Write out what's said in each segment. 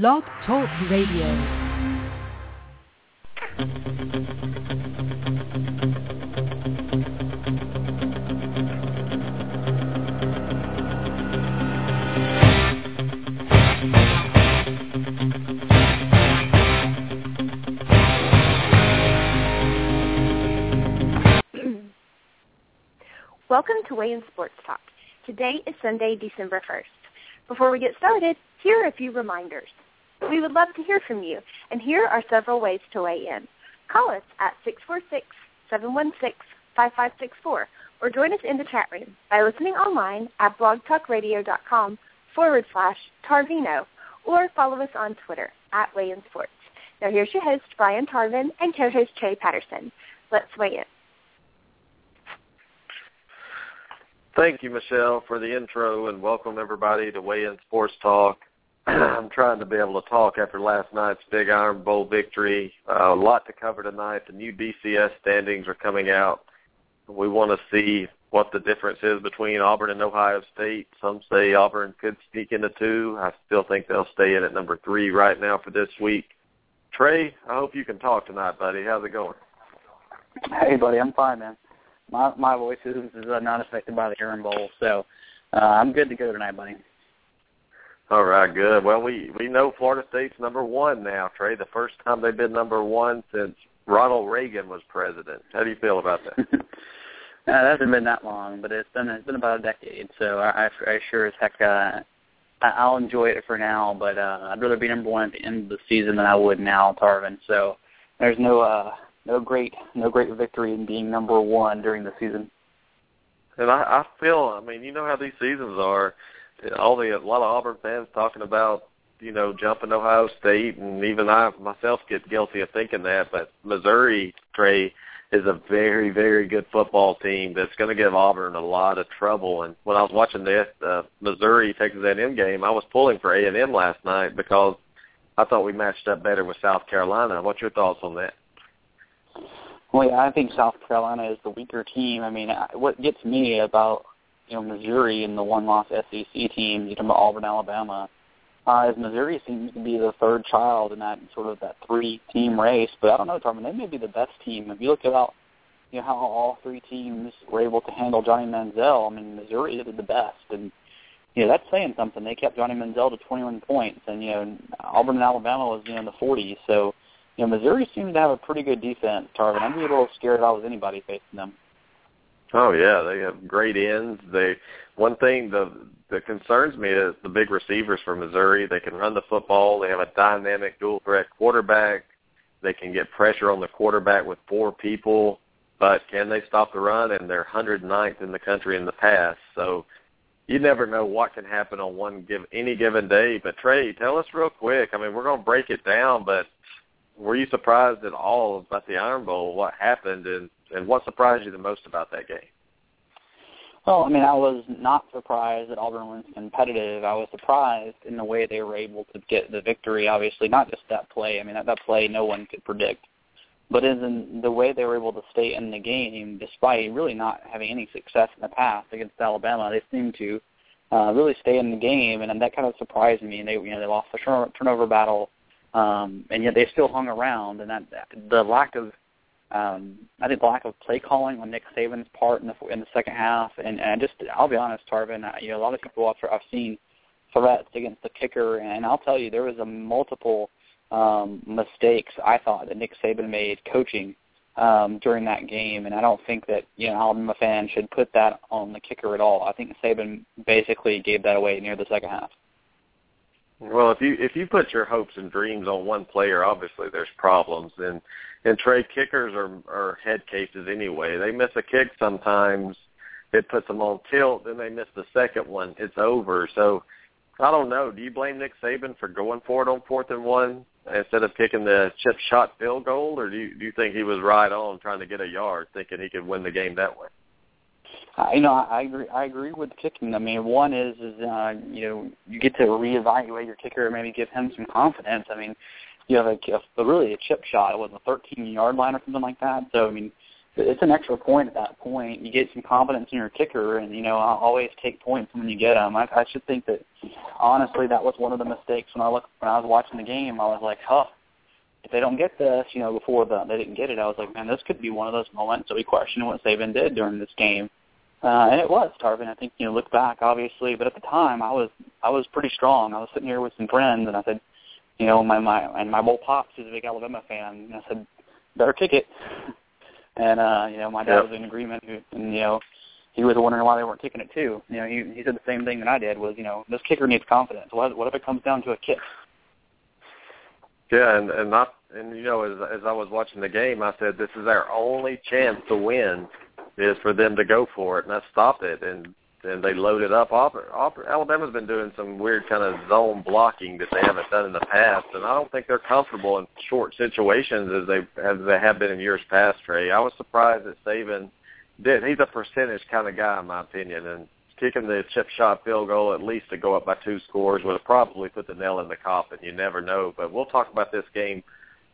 Blog Talk Radio. Welcome to In Sports Talk. Today is Sunday, December 1st. Before we get started, here are a few reminders. We would love to hear from you, and here are several ways to weigh in. Call us at 646-716-5564 or join us in the chat room by listening online at blogtalkradio.com forward slash Tarvino or follow us on Twitter at Weigh In Sports. Now here's your host, Brian Tarvin, and co-host Trey Patterson. Let's weigh in. Thank you, Michelle, for the intro, and welcome everybody to Weigh In Sports Talk. I'm trying to be able to talk after last night's Big Iron Bowl victory. Uh, a lot to cover tonight. The new BCS standings are coming out. We want to see what the difference is between Auburn and Ohio State. Some say Auburn could sneak into two. I still think they'll stay in at number three right now for this week. Trey, I hope you can talk tonight, buddy. How's it going? Hey, buddy, I'm fine, man my my voice is, is not affected by the Iron Bowl, so uh, I'm good to go tonight, buddy. All right, good. Well, we we know Florida State's number one now, Trey. The first time they've been number one since Ronald Reagan was president. How do you feel about that? uh, that hasn't been that long, but it's been it's been about a decade. So I, I, I sure as heck uh, I'll enjoy it for now. But uh, I'd rather be number one at the end of the season than I would now, Tarvin. So there's no uh no great no great victory in being number one during the season. And I, I feel, I mean, you know how these seasons are. All the a lot of Auburn fans talking about, you know, jumping Ohio State, and even I myself get guilty of thinking that. But Missouri, Trey, is a very very good football team that's going to give Auburn a lot of trouble. And when I was watching the uh, Missouri Texas A&M game, I was pulling for A&M last night because I thought we matched up better with South Carolina. What's your thoughts on that? Well, yeah, I think South Carolina is the weaker team. I mean, what gets me about you know Missouri and the one-loss SEC team, you know, Auburn, Alabama, uh, is Missouri seems to be the third child in that sort of that three-team race. But I don't know, Tarvin, they may be the best team. If you look about you know how all three teams were able to handle Johnny Manziel, I mean Missouri did the best, and you know that's saying something. They kept Johnny Manziel to 21 points, and you know Auburn and Alabama was you know in the 40s, so you know, Missouri seems to have a pretty good defense, Tarvin. I'd be a little scared if I was anybody facing them. Oh yeah, they have great ends. They one thing the that concerns me is the big receivers for Missouri. They can run the football. They have a dynamic dual threat quarterback. They can get pressure on the quarterback with four people, but can they stop the run? And they're 109th in the country in the pass. So you never know what can happen on one give any given day. But Trey, tell us real quick. I mean, we're going to break it down, but were you surprised at all about the Iron Bowl? What happened, and and what surprised you the most about that game? Well, I mean, I was not surprised that Auburn was competitive. I was surprised in the way they were able to get the victory. Obviously, not just that play. I mean, that, that play no one could predict, but in the way they were able to stay in the game despite really not having any success in the past against Alabama. They seemed to uh, really stay in the game, and that kind of surprised me. And they, you know, they lost the turnover battle um, and yet they still hung around. And that the lack of, um, I think the lack of play calling on Nick Saban's part in the in the second half, and, and just I'll be honest, Tarvin, you know a lot of people after I've seen threats against the kicker, and I'll tell you there was a multiple um, mistakes I thought that Nick Saban made coaching um, during that game, and I don't think that you know Alabama fans should put that on the kicker at all. I think Saban basically gave that away near the second half. Well, if you if you put your hopes and dreams on one player, obviously there's problems. And and Trey kickers are are head cases anyway. They miss a kick sometimes, it puts them on tilt. Then they miss the second one, it's over. So I don't know. Do you blame Nick Saban for going for it on fourth and one instead of kicking the chip shot field goal, or do you do you think he was right on trying to get a yard, thinking he could win the game that way? Uh, you know, I, I agree. I agree with kicking. I mean, one is is uh, you know you get to reevaluate your kicker, and maybe give him some confidence. I mean, you have a, a really a chip shot. It was a 13 yard line or something like that. So I mean, it's an extra point at that point. You get some confidence in your kicker, and you know I always take points when you get them. I, I should think that honestly that was one of the mistakes when I look when I was watching the game. I was like, huh, if they don't get this, you know, before the they didn't get it, I was like, man, this could be one of those moments that we question what Saban did during this game. Uh, and it was Tarvin. I think you know, look back, obviously, but at the time, I was I was pretty strong. I was sitting here with some friends, and I said, you know, my my and my old pops is a big Alabama fan, and I said, better kick it. And uh, you know, my dad yep. was in agreement, and you know, he was wondering why they weren't kicking it too. You know, he he said the same thing that I did was, you know, this kicker needs confidence. What what if it comes down to a kick? Yeah, and and not and you know, as as I was watching the game, I said this is our only chance to win is for them to go for it, and I stopped it, and and they loaded up. Alabama's been doing some weird kind of zone blocking that they haven't done in the past, and I don't think they're comfortable in short situations as they as they have been in years past. Trey, I was surprised that Saban did. He's a percentage kind of guy, in my opinion, and kicking the chip shot field goal at least to go up by two scores would have probably put the nail in the coffin. You never know, but we'll talk about this game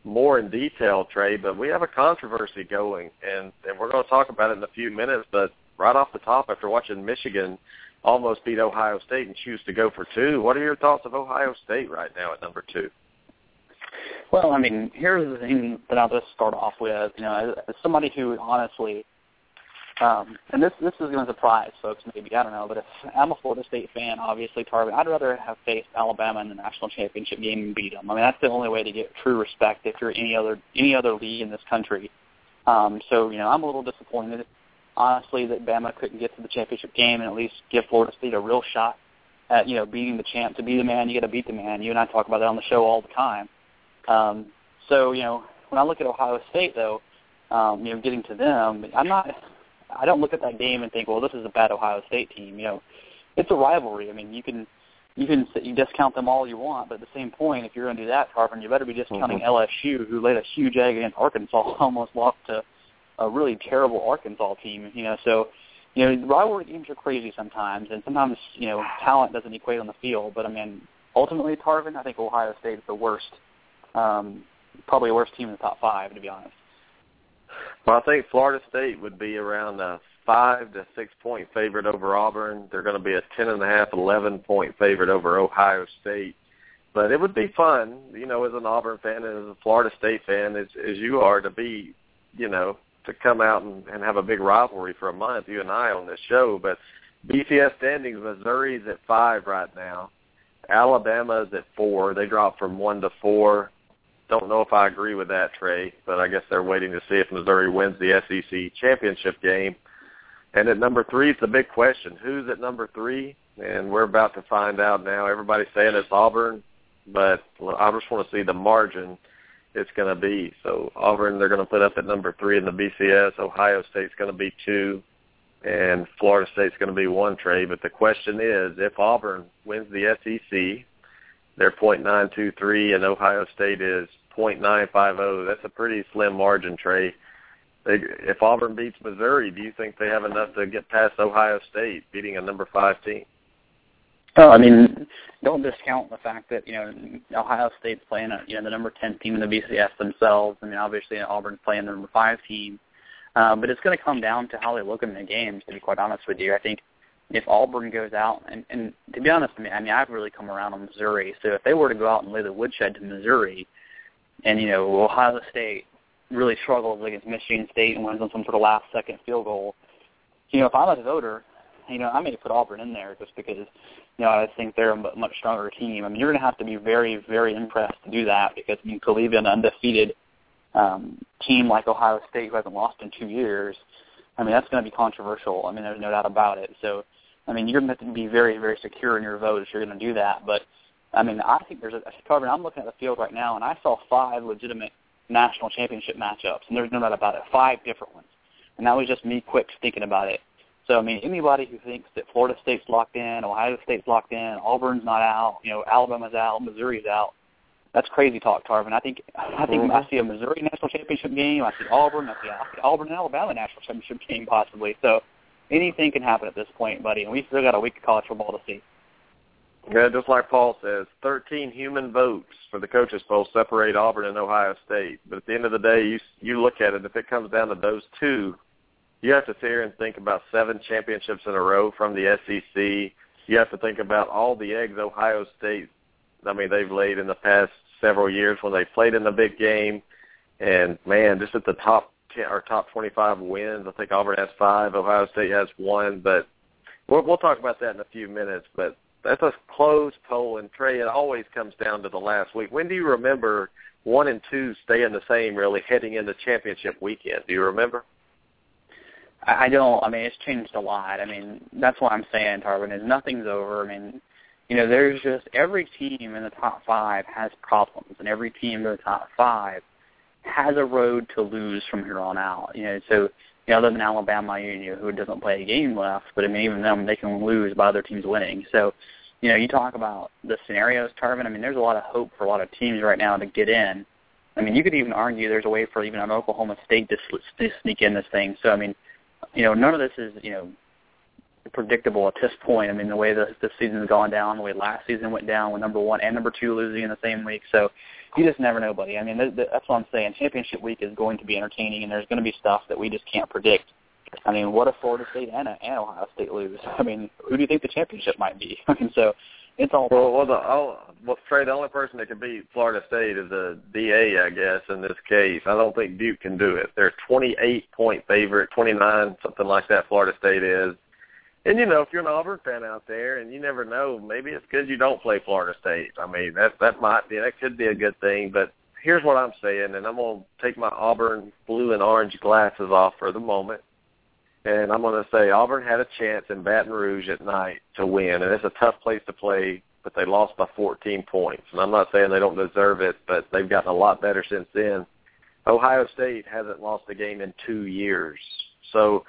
more in detail, Trey. But we have a controversy going, and and we're going to talk about it in a few minutes, but right off the top after watching Michigan almost beat Ohio State and choose to go for two. What are your thoughts of Ohio State right now at number two? Well, I mean, here's the thing that I'll just start off with. You know, as, as somebody who honestly, um, and this this is going to surprise folks, maybe I don't know, but if I'm a Florida State fan, obviously, Tarvin, I'd rather have faced Alabama in the national championship game and beat them. I mean, that's the only way to get true respect if you're any other any other league in this country. Um, so you know, I'm a little disappointed honestly that Bama couldn't get to the championship game and at least give Florida State a real shot at you know beating the champ. To be the man, you got to beat the man. You and I talk about that on the show all the time. Um, so you know when I look at Ohio State though, um, you know getting to them, I'm not. I don't look at that game and think, well, this is a bad Ohio State team. You know, it's a rivalry. I mean, you can you can you discount them all you want, but at the same point, if you're going to do that, Tarvin, you better be discounting mm-hmm. LSU, who laid a huge egg against Arkansas, almost lost to a really terrible Arkansas team. You know, so you know rivalry games are crazy sometimes, and sometimes you know talent doesn't equate on the field. But I mean, ultimately, Tarvin, I think Ohio State is the worst, um, probably the worst team in the top five, to be honest. Well, I think Florida State would be around a five to six point favorite over Auburn. They're going to be a ten and a half, eleven point favorite over Ohio State. But it would be fun, you know, as an Auburn fan and as a Florida State fan, as as you are, to be, you know, to come out and, and have a big rivalry for a month, you and I on this show. But BCS standings, Missouri's at five right now. Alabama's at four. They dropped from one to four. Don't know if I agree with that, Trey, but I guess they're waiting to see if Missouri wins the SEC championship game. And at number three, it's a big question. Who's at number three? And we're about to find out now. Everybody's saying it's Auburn, but I just want to see the margin it's going to be. So Auburn, they're going to put up at number three in the BCS. Ohio State's going to be two, and Florida State's going to be one. Trey, but the question is, if Auburn wins the SEC, they're .923, and Ohio State is .950. That's a pretty slim margin, Trey. They, if Auburn beats Missouri, do you think they have enough to get past Ohio State, beating a number five team? Oh, I mean, don't discount the fact that you know Ohio State's playing a, you know the number ten team in the BCS themselves. I mean, obviously Auburn's playing the number five team, um, but it's going to come down to how they look in the games. To be quite honest with you, I think if Auburn goes out and, and to be honest, I mean, I mean I've really come around on Missouri. So if they were to go out and lay the woodshed to Missouri, and you know Ohio State really struggles against Michigan State and wins on some sort of last second field goal, you know if I'm a voter, you know I may put Auburn in there just because you know, I think they're a much stronger team. I mean, you're going to have to be very, very impressed to do that because I mean, to leave an undefeated um, team like Ohio State who hasn't lost in two years, I mean, that's going to be controversial. I mean, there's no doubt about it. So, I mean, you're going to have to be very, very secure in your vote if you're going to do that. But, I mean, I think there's a, Tarvin, I'm looking at the field right now, and I saw five legitimate national championship matchups, and there's no doubt about it, five different ones. And that was just me quick thinking about it. So I mean, anybody who thinks that Florida State's locked in, Ohio State's locked in, Auburn's not out, you know, Alabama's out, Missouri's out, that's crazy talk, Tarvin. I think I think mm-hmm. I see a Missouri national championship game. I see Auburn. I see, I see Auburn and Alabama national championship game possibly. So anything can happen at this point, buddy. And we still got a week of college football to see. Yeah, just like Paul says, 13 human votes for the coaches poll separate Auburn and Ohio State. But at the end of the day, you you look at it. If it comes down to those two, you have to sit here and think about seven championships in a row from the SEC. You have to think about all the eggs Ohio State. I mean, they've laid in the past several years when they played in the big game, and man, just at the top 10 or top 25 wins. I think Auburn has five, Ohio State has one, but we'll, we'll talk about that in a few minutes. But that's a close poll, and Trey, it always comes down to the last week. When do you remember one and two staying the same, really heading into championship weekend? Do you remember? I don't. I mean, it's changed a lot. I mean, that's what I'm saying, Tarvin. Is nothing's over. I mean, you know, there's just every team in the top five has problems, and every team in the top five has a road to lose from here on out. You know, so you know, other than Alabama, you know, who doesn't play a game left, but I mean, even them, they can lose by other teams winning. So, you know, you talk about the scenarios, Tarvin. I mean, there's a lot of hope for a lot of teams right now to get in. I mean, you could even argue there's a way for even an Oklahoma State to, to sneak in this thing. So, I mean, you know, none of this is, you know, predictable at this point. I mean, the way the the season's gone down, the way last season went down with number one and number two losing in the same week. So you just never know, buddy. I mean, th- th- that's what I'm saying. Championship week is going to be entertaining, and there's going to be stuff that we just can't predict. I mean, what if Florida State and, and Ohio State lose? I mean, who do you think the championship might be? I mean, so it's all. Well, well, the all, well, Trey, the only person that can beat Florida State is the DA, I guess. In this case, I don't think Duke can do it. They're 28 point favorite, 29, something like that. Florida State is. And you know, if you're an Auburn fan out there, and you never know, maybe it's good you don't play Florida State. I mean, that that might be that could be a good thing. But here's what I'm saying, and I'm gonna take my Auburn blue and orange glasses off for the moment, and I'm gonna say Auburn had a chance in Baton Rouge at night to win, and it's a tough place to play, but they lost by 14 points. And I'm not saying they don't deserve it, but they've gotten a lot better since then. Ohio State hasn't lost a game in two years, so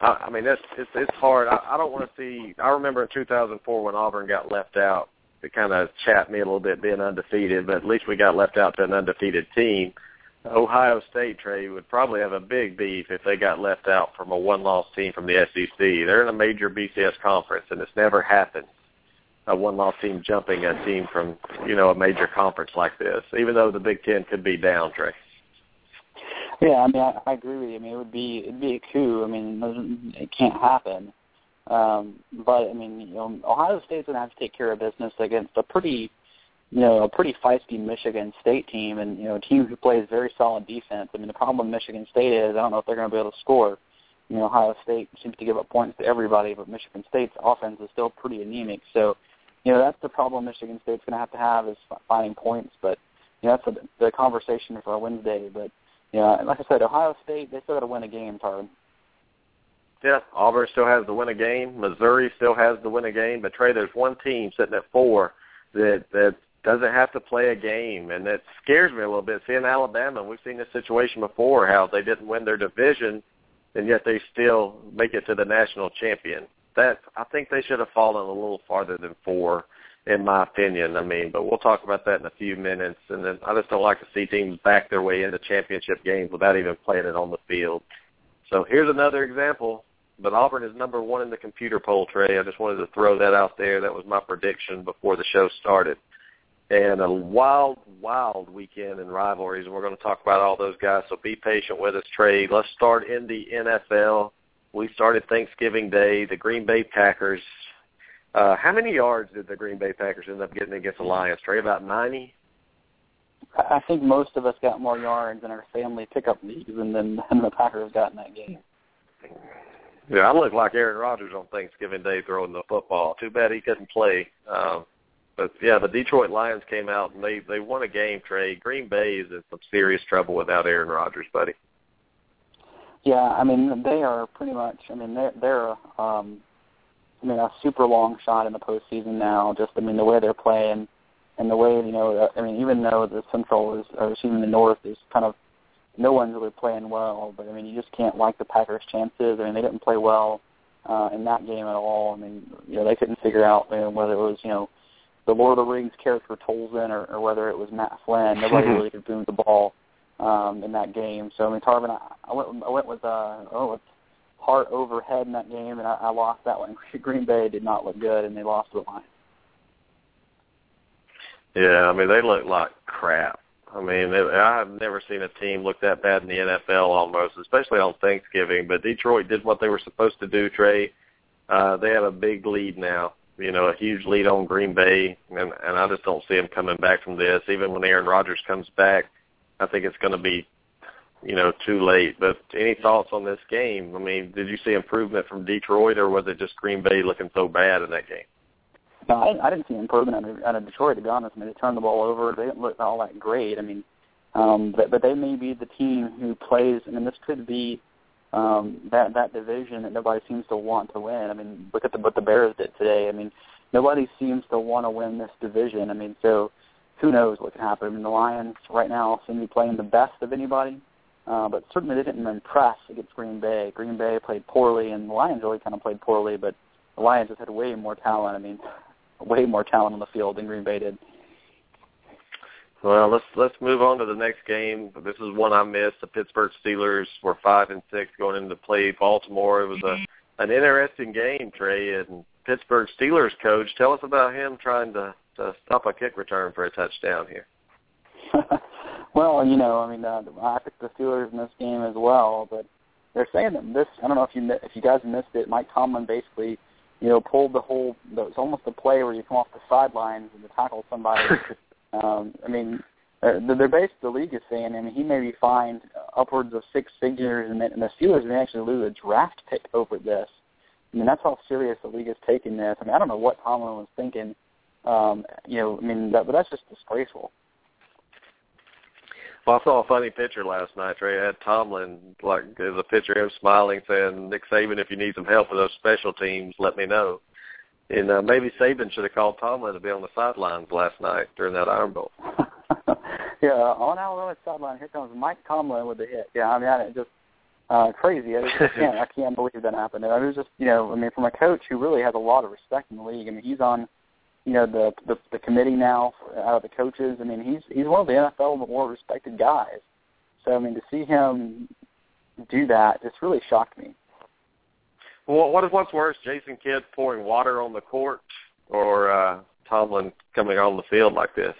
I, I mean, it's it's it's hard. I, I don't want to see. I remember in 2004 when Auburn got left out. It kind of chapped me a little bit being undefeated, but at least we got left out to an undefeated team. Ohio State, Trey, would probably have a big beef if they got left out from a one-loss team from the SEC. They're in a major BCS conference, and it's never happened. A one-loss team jumping a team from, you know, a major conference like this, even though the Big Ten could be down, Trey. Yeah, I mean, I, I agree with you. I mean, it would be it'd be a coup. I mean, it, can't happen. Um, but I mean, you know, Ohio State's gonna have to take care of business against a pretty, you know, a pretty feisty Michigan State team, and you know, a team who plays very solid defense. I mean, the problem with Michigan State is I don't know if they're going to be able to score. You know, Ohio State seems to give up points to everybody, but Michigan State's offense is still pretty anemic. So, you know, that's the problem Michigan State's going to have to have is finding points. But you know, that's a, the conversation for Wednesday. But you know, like I said, Ohio State they still got to win a game, Tarvin. Yeah, Auburn still has to win a game. Missouri still has to win a game. But Trey, there's one team sitting at four that that doesn't have to play a game, and that scares me a little bit. Seeing Alabama, we've seen this situation before, how they didn't win their division, and yet they still make it to the national champion. That I think they should have fallen a little farther than four in my opinion. I mean, but we'll talk about that in a few minutes. And then I just don't like to see teams back their way into championship games without even playing it on the field. So here's another example. But Auburn is number one in the computer poll, Trey. I just wanted to throw that out there. That was my prediction before the show started. And a wild, wild weekend in rivalries, and we're going to talk about all those guys. So be patient with us, Trey. Let's start in the NFL. We started Thanksgiving Day. The Green Bay Packers uh, how many yards did the Green Bay Packers end up getting against the Lions? Trey, about 90? I think most of us got more yards in our family pickup leagues than, than, than the Packers got in that game. Yeah, I look like Aaron Rodgers on Thanksgiving Day throwing the football. Too bad he couldn't play. Um, but yeah, the Detroit Lions came out and they they won a game. Trey, Green Bay is in some serious trouble without Aaron Rodgers, buddy. Yeah, I mean they are pretty much. I mean they're they're um, I mean, a super long shot in the postseason now. Just, I mean, the way they're playing and the way, you know, I mean, even though the Central is, or even the North is kind of, no one's really playing well, but I mean, you just can't like the Packers' chances. I mean, they didn't play well uh, in that game at all. I mean, you know, they couldn't figure out you know, whether it was, you know, the Lord of the Rings character Tolzien or, or whether it was Matt Flynn. Nobody really could boom the ball um, in that game. So I mean, Tarvin, I, I went, I went with, uh, oh, with heart over head in that game, and I, I lost that one. Green Bay did not look good, and they lost the line. Yeah, I mean they look like crap. I mean, it, I've never seen a team look that bad in the NFL almost, especially on Thanksgiving. But Detroit did what they were supposed to do. Trey, uh, they have a big lead now. You know, a huge lead on Green Bay, and and I just don't see them coming back from this. Even when Aaron Rodgers comes back, I think it's going to be, you know, too late. But any thoughts on this game? I mean, did you see improvement from Detroit, or was it just Green Bay looking so bad in that game? No, I, I didn't see improvement out of, out of Detroit. To be honest, I mean, they turned the ball over. They didn't look all that great. I mean, um, but but they may be the team who plays. I mean, this could be um, that that division that nobody seems to want to win. I mean, look at the, what the Bears did today. I mean, nobody seems to want to win this division. I mean, so who knows what can happen? I mean, the Lions right now seem to be playing the best of anybody, uh, but certainly they didn't impress against Green Bay. Green Bay played poorly, and the Lions really kind of played poorly, but the Lions just had way more talent. I mean, way more talent on the field than Green Bay did. Well, let's let's move on to the next game. This is one I missed. The Pittsburgh Steelers were five and six going into play Baltimore. It was a an interesting game, Trey. And Pittsburgh Steelers coach, tell us about him trying to to stop a kick return for a touchdown here. well, you know, I mean, uh, I picked the Steelers in this game as well, but they're saying that this. I don't know if you if you guys missed it. Mike Tomlin basically you know, pulled the whole. It's almost a play where you come off the sidelines and to tackle somebody. um, I mean, uh, they're based. The league is saying. I mean, he may be fined upwards of six figures, and, the Steelers may actually lose a draft pick over this. I mean, that's how serious the league is taking this. I mean, I don't know what Tomlin was thinking. Um, you know, I mean, that, but that's just disgraceful. Well, I saw a funny picture last night, Trey. Had Tomlin, like, there's a picture of him smiling, saying, Nick Saban, if you need some help with those special teams, let me know. And uh, maybe Saban should have called Tomlin to be on the sidelines last night during that Iron Bowl. yeah, on Alabama's sideline, here comes Mike Tomlin with the hit. Yeah, I mean, I just uh, crazy. I just can't, I can't believe that happened. I mean, it was just, you know, I mean, from a coach who really has a lot of respect in the league. I mean, he's on you know the, the the committee now out of the coaches. I mean, he's he's one of the NFL more respected guys. So I mean, to see him do that just really shocked me. Well, what is what's worse, Jason Kidd pouring water on the court, or uh, Tomlin coming on the field like this?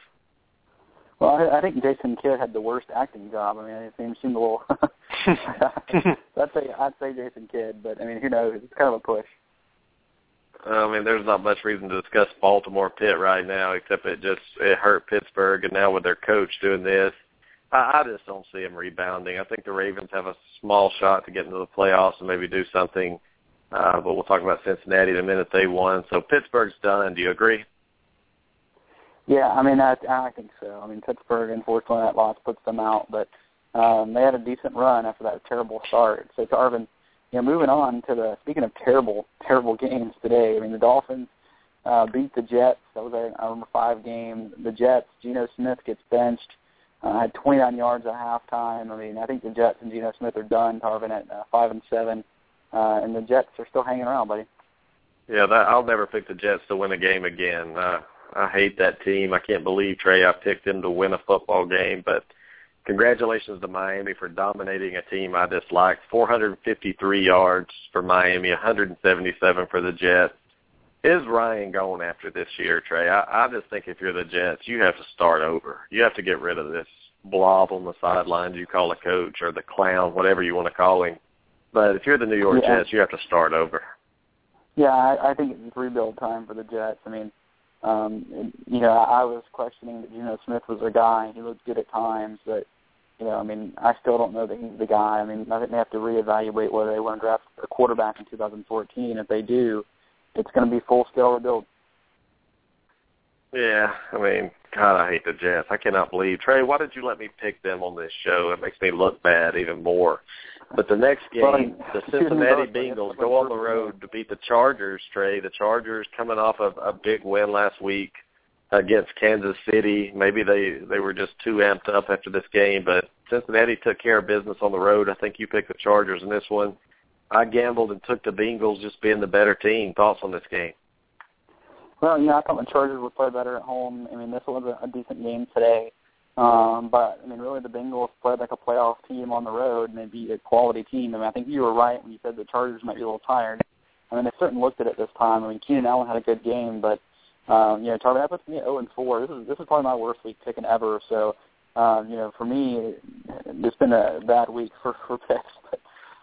Well, I, I think Jason Kidd had the worst acting job. I mean, it seemed, seemed a little. I'd say I'd say Jason Kidd, but I mean, who knows? It's kind of a push. I mean, there's not much reason to discuss Baltimore Pitt right now, except it just it hurt Pittsburgh, and now with their coach doing this, I, I just don't see them rebounding. I think the Ravens have a small shot to get into the playoffs and maybe do something. Uh, but we'll talk about Cincinnati the minute they won. So Pittsburgh's done. Do you agree? Yeah, I mean, I, I think so. I mean, Pittsburgh, unfortunately, that loss puts them out, but um, they had a decent run after that terrible start. So, Tarvin, you know, moving on to the speaking of terrible, terrible games today. I mean, the Dolphins uh, beat the Jets. That was a, number five game. The Jets, Geno Smith gets benched. Uh, had 29 yards at halftime. I mean, I think the Jets and Geno Smith are done. Tarvin at uh, five and seven, uh, and the Jets are still hanging around, buddy. Yeah, that, I'll never pick the Jets to win a game again. Uh, I hate that team. I can't believe Trey. I picked them to win a football game, but congratulations to Miami for dominating a team I disliked. 453 yards for Miami, 177 for the Jets. Is Ryan going after this year, Trey? I, I just think if you're the Jets, you have to start over. You have to get rid of this blob on the sidelines you call a coach or the clown, whatever you want to call him. But if you're the New York yeah. Jets, you have to start over. Yeah, I, I think it's rebuild time for the Jets. I mean, um, you know, I was questioning that Geno Smith was a guy. He looked good at times, but you know, I mean, I still don't know that he's the guy. I mean, I think they have to reevaluate whether they want to draft a quarterback in 2014. If they do, it's going to be full scale rebuild. Yeah, I mean, God, I hate the Jets. I cannot believe Trey. Why did you let me pick them on this show? It makes me look bad even more. But the next game, the Cincinnati Bengals go on the road to beat the Chargers. Trey, the Chargers coming off of a big win last week against Kansas City. Maybe they they were just too amped up after this game, but Cincinnati took care of business on the road. I think you picked the Chargers in this one. I gambled and took the Bengals just being the better team. Thoughts on this game? Well, you know, I thought the Chargers would play better at home. I mean, this was a, a decent game today. Um, but I mean, really, the Bengals played like a playoff team on the road, and they beat a quality team. I mean, I think you were right when you said the Chargers might be a little tired. I mean, they certainly looked at it this time. I mean, Keenan Allen had a good game, but Um, you know, Tarvin, that puts me at 0 and 4. This is this is probably my worst week picking ever. So, um, you know, for me, it's been a bad week for for picks. But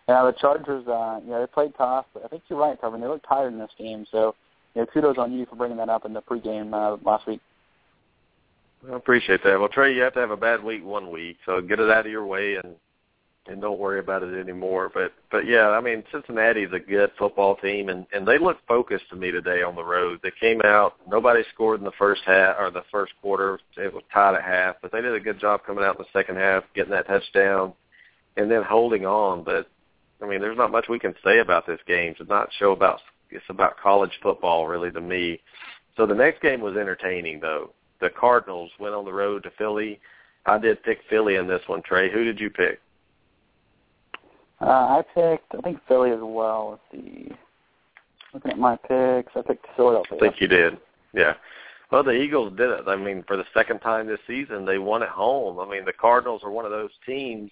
yeah, the Chargers, uh, you know, they played tough. But I think you're right, Tarvin. They look tired in this game. So, you know, kudos on you for bringing that up in the pregame uh, last week. I appreciate that. Well, Trey, you have to have a bad week one week, so get it out of your way and and don't worry about it anymore. But but yeah, I mean Cincinnati's a good football team and and they look focused to me today on the road. They came out, nobody scored in the first half or the first quarter. It was tied at half, but they did a good job coming out in the second half, getting that touchdown and then holding on. But I mean, there's not much we can say about this game. It's not show about it's about college football really to me. So the next game was entertaining though. The Cardinals went on the road to Philly. I did pick Philly in this one, Trey. Who did you pick? Uh, I picked, I think Philly as well. Let's see. Looking at my picks, I picked Philadelphia. I think you did. Yeah. Well, the Eagles did it. I mean, for the second time this season, they won at home. I mean, the Cardinals are one of those teams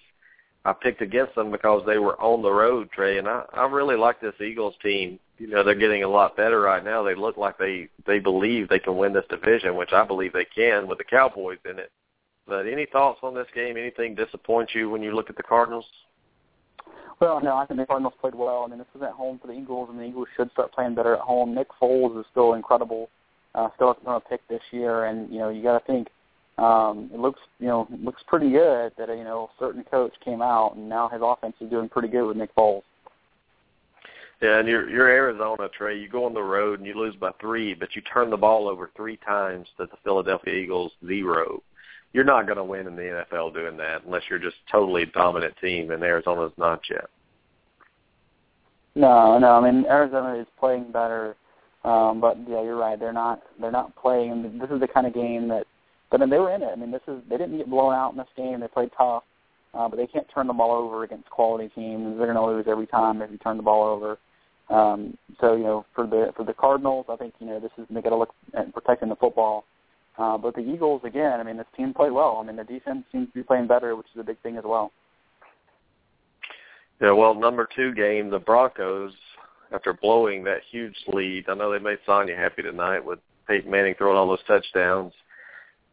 I picked against them because they were on the road, Trey, and I, I really like this Eagles team. You know, they're getting a lot better right now. They look like they they believe they can win this division, which I believe they can with the Cowboys in it. But any thoughts on this game? Anything disappoint you when you look at the Cardinals? Well, no, I think the Cardinals played well. I mean, this is at home for the Eagles, and the Eagles should start playing better at home. Nick Foles is still incredible, uh, still to pick this year, and you know you got to think um, it looks you know looks pretty good that you know a certain coach came out, and now his offense is doing pretty good with Nick Foles. Yeah, and you're you're Arizona, Trey. You go on the road and you lose by three, but you turn the ball over three times to the Philadelphia Eagles zero you're not going to win in the NFL doing that unless you're just totally dominant team, and Arizona's not yet. No, no. I mean, Arizona is playing better, um, but yeah, you're right. They're not. They're not playing. This is the kind of game that. But then they were in it. I mean, this is. They didn't get blown out in this game. They played tough, uh, but they can't turn the ball over against quality teams. They're going to lose every time if you turn the ball over. Um, so you know, for the for the Cardinals, I think you know this is they got to look at protecting the football uh, but the Eagles, again, I mean, this team played well. I mean, the defense seems to be playing better, which is a big thing as well. Yeah, well, number two game, the Broncos, after blowing that huge lead, I know they made Sonny happy tonight with Peyton Manning throwing all those touchdowns.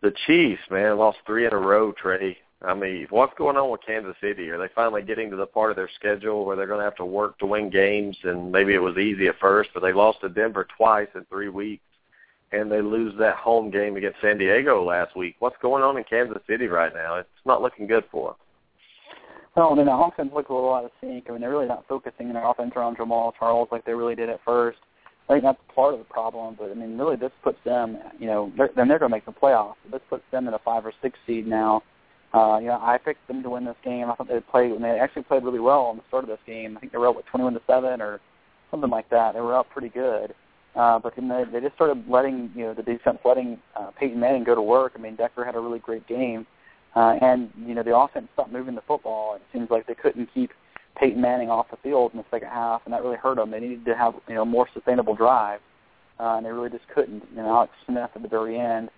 The Chiefs, man, lost three in a row, Trey. I mean, what's going on with Kansas City? Are they finally getting to the part of their schedule where they're going to have to work to win games? And maybe it was easy at first, but they lost to Denver twice in three weeks and they lose that home game against San Diego last week. What's going on in Kansas City right now? It's not looking good for them. Well, I mean, the offense looks a little out of sync. I mean, they're really not focusing in their offense around Jamaal Charles like they really did at first. I think that's part of the problem. But I mean, really, this puts them, you know, they're, then they're going to make the playoffs. This puts them in a five or six seed now. Uh, you know, I picked them to win this game. I thought they played, and they actually played really well on the start of this game. I think they were up with 21 to seven or something like that. They were up pretty good. Uh, but then they, they just started letting you know the defense letting uh, Peyton Manning go to work. I mean, Decker had a really great game, uh, and you know the offense stopped moving the football. It seems like they couldn't keep Peyton Manning off the field in the second half, and that really hurt them. They needed to have you know more sustainable drive, uh, and they really just couldn't. Know, Alex Smith at the very end,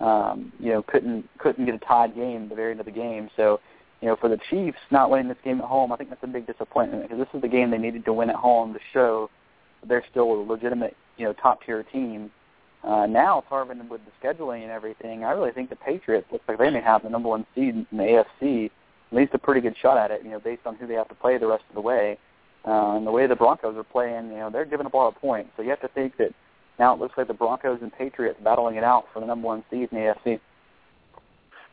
um, you know, couldn't couldn't get a tied game at the very end of the game. So, you know, for the Chiefs not winning this game at home, I think that's a big disappointment because this is the game they needed to win at home to show they're still a legitimate you know top tier team. Uh, now, Tarvin, with the scheduling and everything, I really think the Patriots looks like they may have the number one seed in the AFC, at least a pretty good shot at it. You know, based on who they have to play the rest of the way, uh, and the way the Broncos are playing, you know, they're giving up a lot of points. So you have to think that now it looks like the Broncos and Patriots battling it out for the number one seed in the AFC.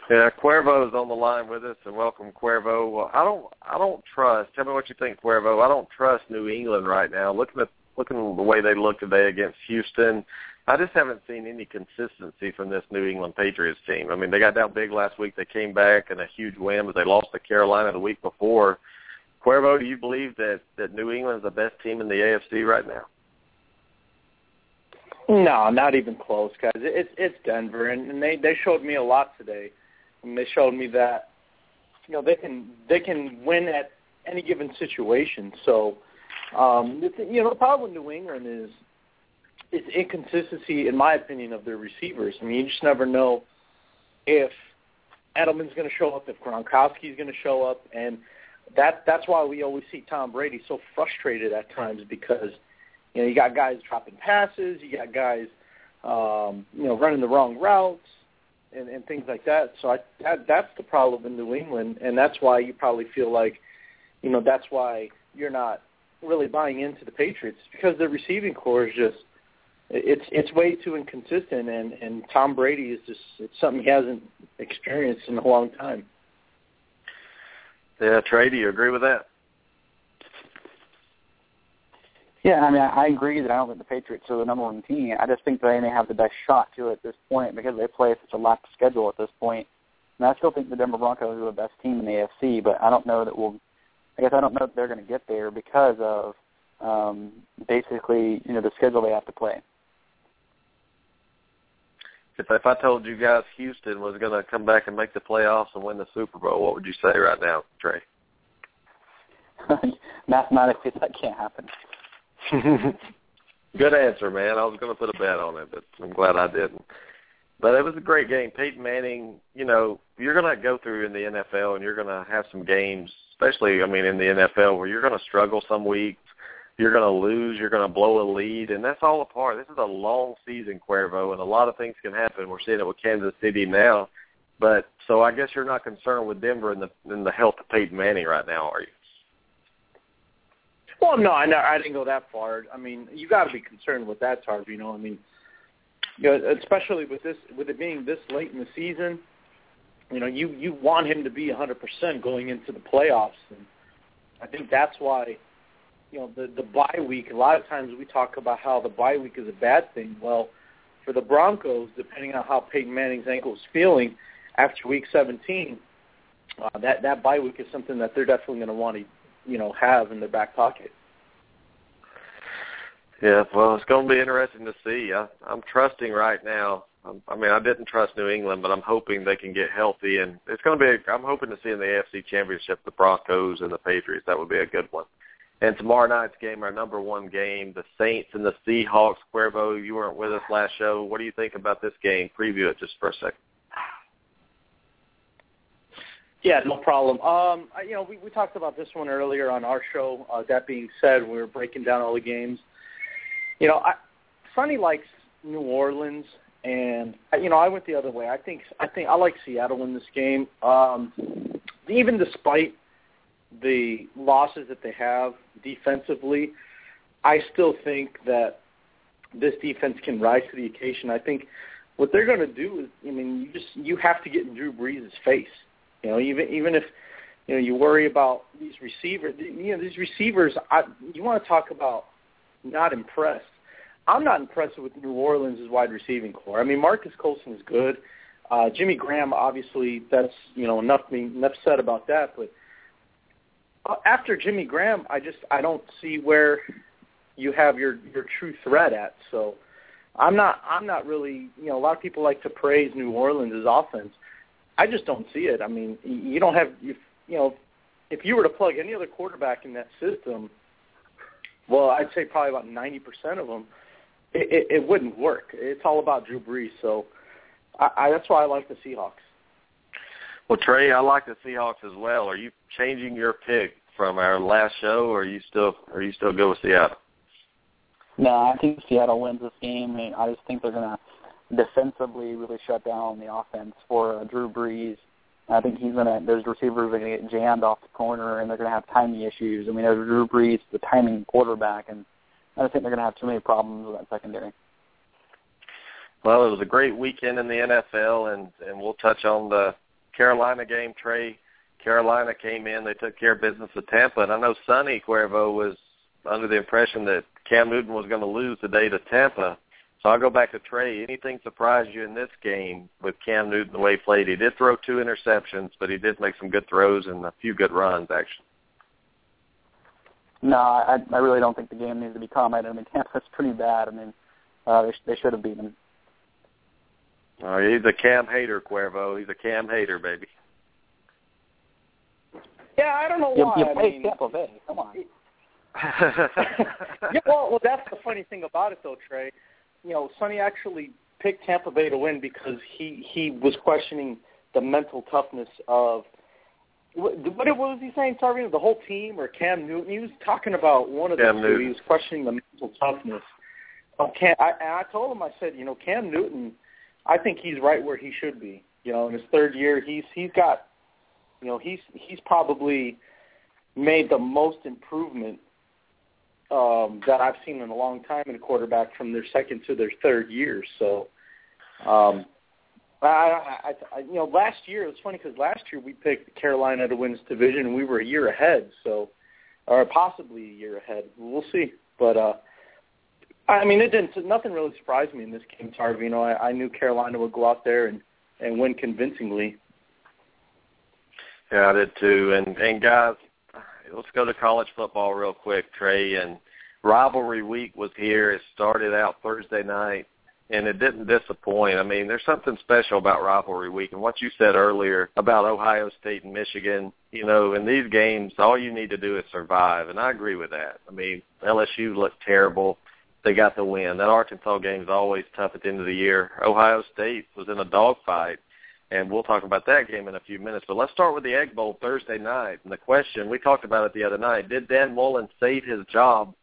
Yeah, Cuervo is on the line with us, and welcome, Cuervo. Well, I don't, I don't trust. Tell me what you think, Cuervo. I don't trust New England right now. Looking at looking the way they look today against Houston, I just haven't seen any consistency from this New England Patriots team. I mean, they got down big last week. They came back in a huge win, but they lost to Carolina the week before. Cuervo, do you believe that that New England is the best team in the AFC right now? No, not even close, guys. It's it's Denver, and, and they they showed me a lot today. And they showed me that you know they can they can win at any given situation. So um, you know, the problem with New England is it's inconsistency, in my opinion, of their receivers. I mean, you just never know if Edelman's going to show up, if Gronkowski's going to show up, and that that's why we always see Tom Brady so frustrated at times because you know you got guys dropping passes, you got guys um, you know, running the wrong routes and, and things like that. So I, that that's the problem in New England, and that's why you probably feel like, you know, that's why you're not really buying into the Patriots because the receiving corps is just it's it's way too inconsistent, and and Tom Brady is just it's something he hasn't experienced in a long time. Yeah, Trey, do you agree with that? Yeah, I mean, I, I agree that I don't think the Patriots are the number one team. I just think they may have the best shot to it at this point because they play such a lax schedule at this point. And I still think the Denver Broncos are the best team in the AFC, but I don't know that we'll. I guess I don't know if they're going to get there because of um, basically, you know, the schedule they have to play. If if I told you guys Houston was going to come back and make the playoffs and win the Super Bowl, what would you say right now, Trey? Mathematically, that can't happen. Good answer, man. I was going to put a bet on it, but I'm glad I didn't. But it was a great game. Peyton Manning, you know, you're going to go through in the NFL and you're going to have some games, especially, I mean, in the NFL where you're going to struggle some weeks. You're going to lose. You're going to blow a lead, and that's all a part. This is a long season, Cuervo, and a lot of things can happen. We're seeing it with Kansas City now, but so I guess you're not concerned with Denver and the and the health of Peyton Manning right now, are you? Well, no, I, I didn't go that far. I mean, you got to be concerned with that, Tarv. You know, I mean, you know, especially with this, with it being this late in the season, you know, you you want him to be 100% going into the playoffs, and I think that's why, you know, the the bye week. A lot of times we talk about how the bye week is a bad thing. Well, for the Broncos, depending on how Peyton Manning's ankle is feeling after Week 17, uh, that that bye week is something that they're definitely going to want to you know have in their back pocket. Yeah, well, it's going to be interesting to see. I, I'm trusting right now. I mean, I didn't trust New England, but I'm hoping they can get healthy, and it's going to be. I'm hoping to see in the AFC Championship the Broncos and the Patriots. That would be a good one. And tomorrow night's game, our number one game, the Saints and the Seahawks. Cuervo, you weren't with us last show. What do you think about this game? Preview it just for a second. Yeah, no problem. Um, you know, we, we talked about this one earlier on our show. Uh, that being said, we were breaking down all the games. You know, I, Sonny likes New Orleans, and you know, I went the other way. I think I think I like Seattle in this game. Um, even despite the losses that they have defensively, I still think that this defense can rise to the occasion. I think what they're going to do is, I mean, you just you have to get in Drew Brees' face. You know, even even if you know you worry about these receivers, you know these receivers. I, you want to talk about not impressed. I'm not impressed with New Orleans' wide receiving corps. I mean, Marques Colston is good. Uh, Jimmy Graham, obviously, that's you know enough enough said about that. But Uh, after Jimmy Graham, I just I don't see where you have your your true threat at. So I'm not I'm not really you know a lot of people like to praise New Orleans' offense. I just don't see it. I mean, you don't have you, you know, if you were to plug any other quarterback in that system, well, I'd say probably about ninety percent of them, it, it, it wouldn't work. It's all about Drew Brees. So I, I, that's why I like the Seahawks. Well, Trey, I like the Seahawks as well. Are you changing your pick from our last show, or are you still are you still go with Seattle? No, I think Seattle wins this game. I, mean, I just think they're gonna defensively really shut down the offense for uh, Drew Brees. I think he's gonna. Those receivers are gonna get jammed off the corner, and they're gonna have timing issues. I mean, Drew Brees, the timing quarterback, and I don't think they're gonna have too many problems with that secondary. Well, it was a great weekend in the NFL, and and we'll touch on the Carolina game. Trey, Carolina came in, they took care of business with Tampa, and I know Sonny Cuervo was under the impression that Cam Newton was going to lose today to Tampa. So I'll go back to Trey. Anything surprised you in this game with Cam Newton the way he played? He did throw two interceptions, but he did make some good throws and a few good runs actually. No, I, I really don't think the game needs to be commented. I mean, Tampa's pretty bad. I mean, uh, they, they should have beaten him. Oh, he's a Cam hater, Cuervo. He's a Cam hater, baby. Yeah, I don't know You, why. you I played mean, Tampa Bay. Come on. yeah, well, well, that's the funny thing about it, though, Trey. You know, Sonny actually picked Tampa Bay to win because he he was questioning the mental toughness of what, what was he saying? Sorry, the whole team or Cam Newton? He was talking about one of the two. He was questioning the mental toughness Oh, Cam, I, and I told him, I said, you know, Cam Newton, I think he's right where he should be. You know, in his third year, he's he's got, you know, he's he's probably made the most improvement um, that I've seen in a long time in a quarterback from their second to their third year. So, um, I, I, I, you know, last year it was funny because last year we picked Carolina to win this division and we were a year ahead. So, or possibly a year ahead. We'll see. But uh, I mean, it didn't. Nothing really surprised me in this game, Tarvino. I, I knew Carolina would go out there and and win convincingly. Yeah, I did too. And and guys, let's go to college football real quick, Trey. And rivalry week was here. It started out Thursday night, and it didn't disappoint. I mean, there's something special about rivalry week. And what you said earlier about Ohio State and Michigan, you know, in these games, all you need to do is survive. And I agree with that. I mean, LSU looked terrible they got the win. That Arkansas game is always tough at the end of the year. Ohio State was in a dogfight, and we'll talk about that game in a few minutes. But let's start with the Egg Bowl Thursday night. And the question, we talked about it the other night, did Dan Mullen save his job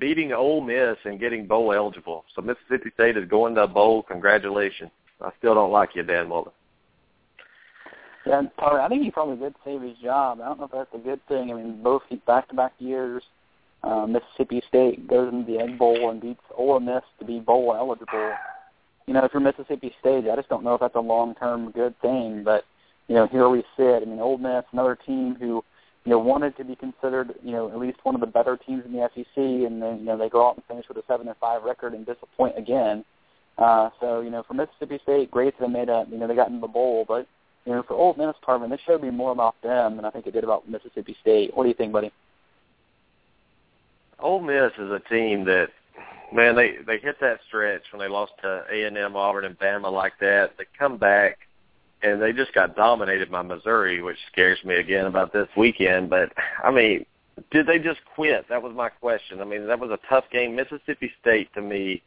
beating Ole Miss and getting bowl eligible? So Mississippi State is going to a bowl. Congratulations. I still don't like you, Dan Mullen. Yeah, I think he probably did save his job. I don't know if that's a good thing. I mean, both back-to-back years – uh, Mississippi State goes into the Egg Bowl and beats Ole Miss to be bowl eligible. You know, if you're Mississippi State, I just don't know if that's a long-term good thing. But you know, here we sit. I mean, Ole Miss, another team who you know wanted to be considered you know at least one of the better teams in the SEC, and then you know they go out and finish with a seven and five record and disappoint again. Uh, so you know, for Mississippi State, great that they made a you know they got into the bowl, but you know, for Ole Miss, Tarvin, this should be more about them than I think it did about Mississippi State. What do you think, buddy? Ole Miss is a team that, man, they they hit that stretch when they lost to A and M, Auburn, and Bama like that. They come back and they just got dominated by Missouri, which scares me again about this weekend. But I mean, did they just quit? That was my question. I mean, that was a tough game. Mississippi State to me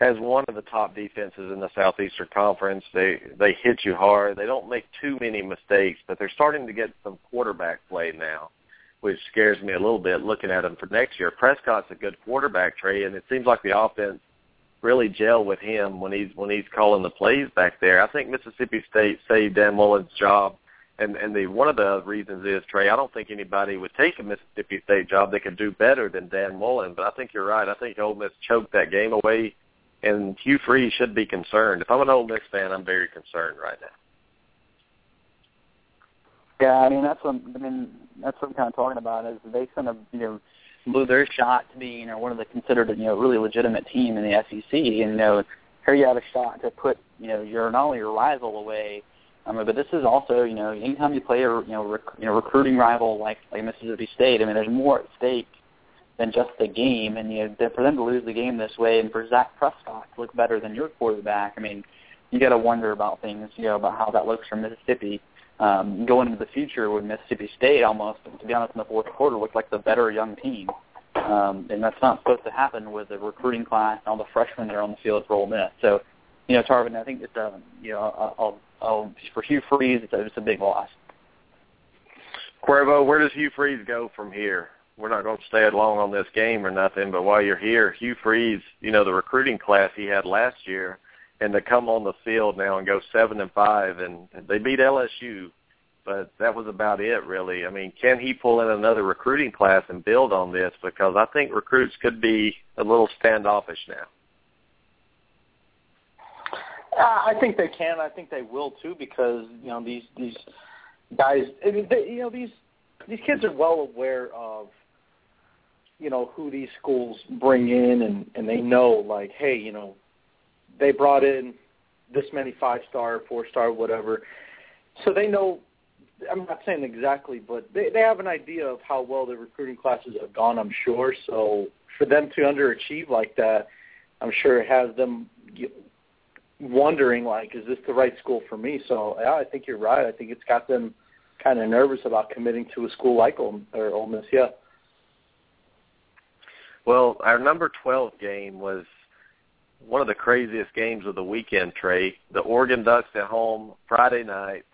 has one of the top defenses in the Southeastern Conference. They they hit you hard. They don't make too many mistakes, but they're starting to get some quarterback play now which scares me a little bit looking at him for next year. Prescott's a good quarterback, Trey, and it seems like the offense really gel with him when he's when he's calling the plays back there. I think Mississippi State saved Dan Mullen's job, and and the one of the reasons is Trey. I don't think anybody would take a Mississippi State job that could do better than Dan Mullen. But I think you're right. I think Ole Miss choked that game away, and Hugh Freeze should be concerned. If I'm an Ole Miss fan, I'm very concerned right now. Yeah, I mean that's what I mean that's what I'm kind of talking about is they kind of you know blew their shot to be you know one of the considered you know really legitimate team in the SEC. And you know here you have a shot to put you know your not only your rival away, um, but this is also you know anytime you play a you know rec- you know recruiting rival like like Mississippi State, I mean there's more at stake than just the game. And you know for them to lose the game this way, and for Dak Prescott to look better than your quarterback, I mean you got to wonder about things you know about how that looks for Mississippi um, going into the future with Mississippi State almost, to be honest, in the fourth quarter looked like the better young team. Um, and that's not supposed to happen with the recruiting class and all the freshmen that are on the field for Ole Miss. So, you know, Tarvin, I think it's a, you know, I'll, I'll, for Hugh Freeze, it's a, it's a big loss. Cuervo, where does Hugh Freeze go from here? We're not going to stay long on this game or nothing, but while you're here, Hugh Freeze, you know, the recruiting class he had last year, and to come on the field now and go seven and five, and they beat LSU, but that was about it really. I mean, can he pull in another recruiting class and build on this? Because I think recruits could be a little standoffish now. Uh, I think they can. I think they will too, because you know these these guys. They, you know these these kids are well aware of you know who these schools bring in, and and they know like, hey, you know, they brought in this many five star, four star, whatever. So they know. I'm not saying exactly, but they they have an idea of how well the recruiting classes have gone. I'm sure. So for them to underachieve like that, I'm sure it has them wondering like, is this the right school for me? So yeah, I think you're right. I think it's got them kind of nervous about committing to a school like Ole, or Ole Miss. Yeah. Well, our number 12 game was one of the craziest games of the weekend, Trey. The Oregon Ducks at home Friday night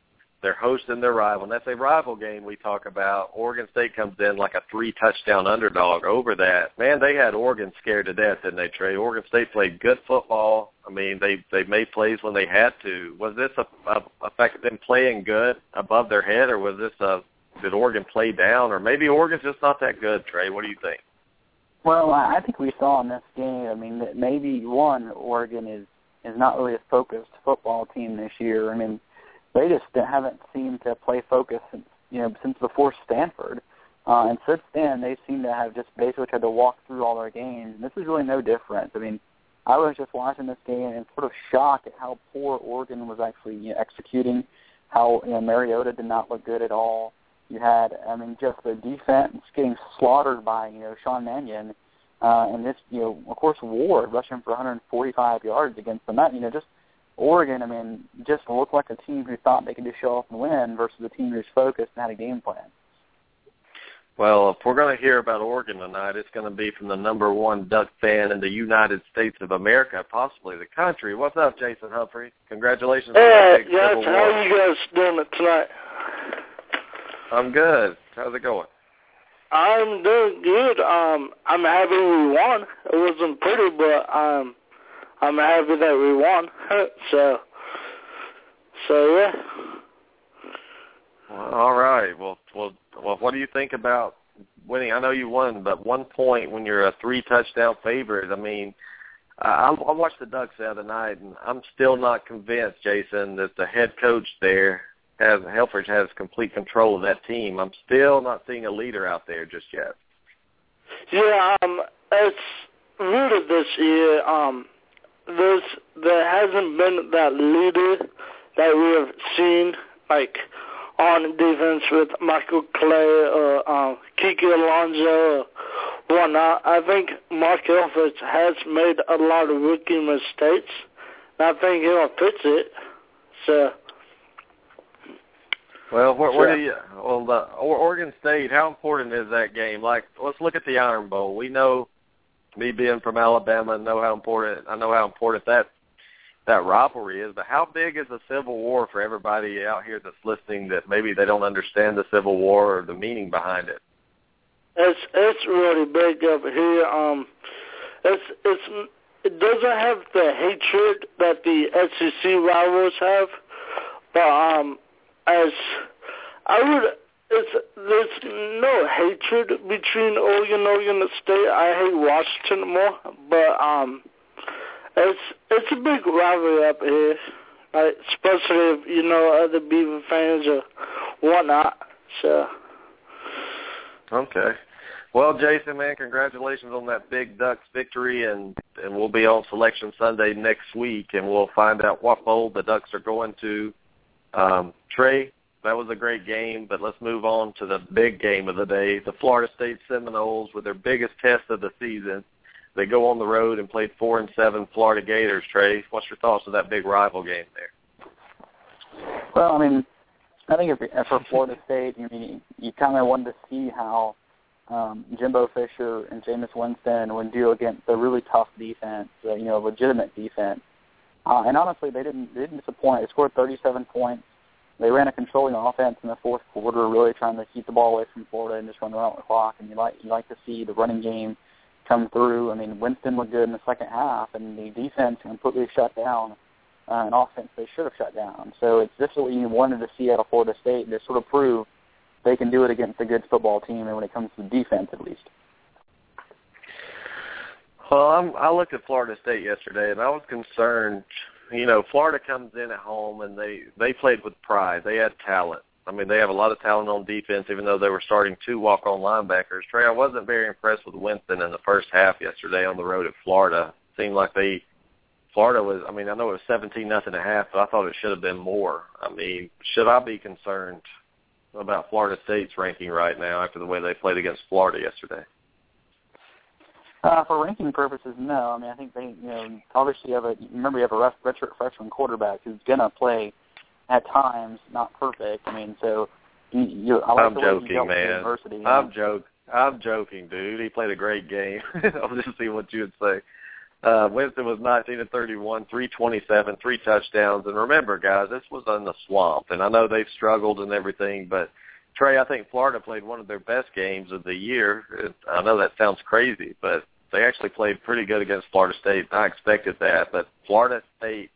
They're hosting their rival. And that's a rival game we talk about. Oregon State comes in like a three touchdown underdog over that. Man, they had Oregon scared to death, didn't they, Trey? Oregon State played good football. I mean, they they made plays when they had to. Was this a, a, fact of them playing good above their head, or was this a did Oregon play down, or maybe Oregon's just not that good? Trey, what do you think? Well, I think we saw in this game. I mean, that maybe one Oregon is is not really a focused football team this year. I mean, they just haven't seemed to play focused since you know since before Stanford. Uh, and since then, they seem to have just basically tried to walk through all their games. And this is really no different. I mean, I was just watching this game and sort of shocked at how poor Oregon was actually you know, executing. How you know Mariota did not look good at all. You had, I mean, just the defense getting slaughtered by you know Sean Mannion, uh, and this you know of course Ward rushing for 145 yards against them. That you know just Oregon, I mean, just looked like a team who thought they could just show off and win versus a team who's focused and had a game plan. Well, if we're going to hear about Oregon tonight, it's going to be from the number one Duck fan in the United States of America, possibly the country. What's up, Jason Humphrey? Congratulations. Hey, yes, how are you guys doing it tonight? I'm good. How's it going? I'm doing good. Um, I'm happy we won. It wasn't pretty, but um, I'm happy that we won. so, so yeah. Well, all right. Well, well, well. What do you think about winning? I know you won, but one point when you're a three touchdown favorite. I mean, I, I watched the Ducks the other night, and I'm still not convinced, Jason, that the head coach there has Helfrich has complete control of that team. I'm still not seeing a leader out there just yet. Yeah, um, it's rooted this year. Um, there's there hasn't been that leader that we have seen like on defense with Michael Clay or um, Kiko Alonso or whatnot. I think Mark Helfrich has made a lot of rookie mistakes. And I think he'll fix it. So. Well, where, where do you? Well, the Oregon State. How important is that game? Like, let's look at the Iron Bowl. We know me being from Alabama, know how important I know how important that that rivalry is. But how big is the Civil War for everybody out here that's listening that maybe they don't understand the Civil War or the meaning behind it? It's it's really big up here. Um, it's it's it doesn't have the hatred that the SEC rivals have, but um, as I would it's there's no hatred between Oregon Oregon State. I hate Washington more, but um, it's it's a big rivalry up here, like, especially if you know other Beaver fans or whatnot. So. Okay. Well, Jason, man, congratulations on that big Ducks victory, and and we'll be on Selection Sunday next week, and we'll find out what bowl the Ducks are going to. Um, Trey, that was a great game, but let's move on to the big game of the day. The Florida State Seminoles with their biggest test of the season. They go on the road and play four and seven Florida Gators. Trey, what's your thoughts of that big rival game there? Well, I mean, I think if, for Florida State, I mean, you kind of wanted to see how um, Jimbo Fisher and Jameis Winston would deal against a really tough defense, you know, legitimate defense. Uh, and honestly, they didn't they didn't disappoint. They scored 37 points they ran a controlling offense in the fourth quarter, really trying to keep the ball away from Florida and just run around the clock. And you like you like to see the running game come through. I mean, Winston looked good in the second half, and the defense completely shut down uh, an offense they should have shut down. So it's just what you wanted to see out of Florida State to sort of prove they can do it against a good football team, and when it comes to defense, at least. Well, I'm, I looked at Florida State yesterday, and I was concerned you know, Florida comes in at home and they they played with pride. They had talent. I mean, they have a lot of talent on defense, even though they were starting two walk-on linebackers. Trey, I wasn't very impressed with Winston in the first half yesterday on the road at Florida. Seemed like they Florida was. I mean, I know it was seventeen nothing a half, but I thought it should have been more. I mean, should I be concerned about Florida State's ranking right now after the way they played against Florida yesterday? Uh, for ranking purposes, no. I mean, I think they, you know, obviously you have a remember you have a redshirt freshman quarterback who's gonna play at times not perfect. I mean, so you, you I like I'm the joking, way man. Adversity, I'm joking. I'm joking, dude. He played a great game. I'll just see what you would say. Uh, Winston was 19 to 31, 327, three touchdowns. And remember, guys, this was in the swamp, and I know they've struggled and everything, but Trey, I think Florida played one of their best games of the year. I know that sounds crazy, but they actually played pretty good against Florida State. I expected that, but Florida State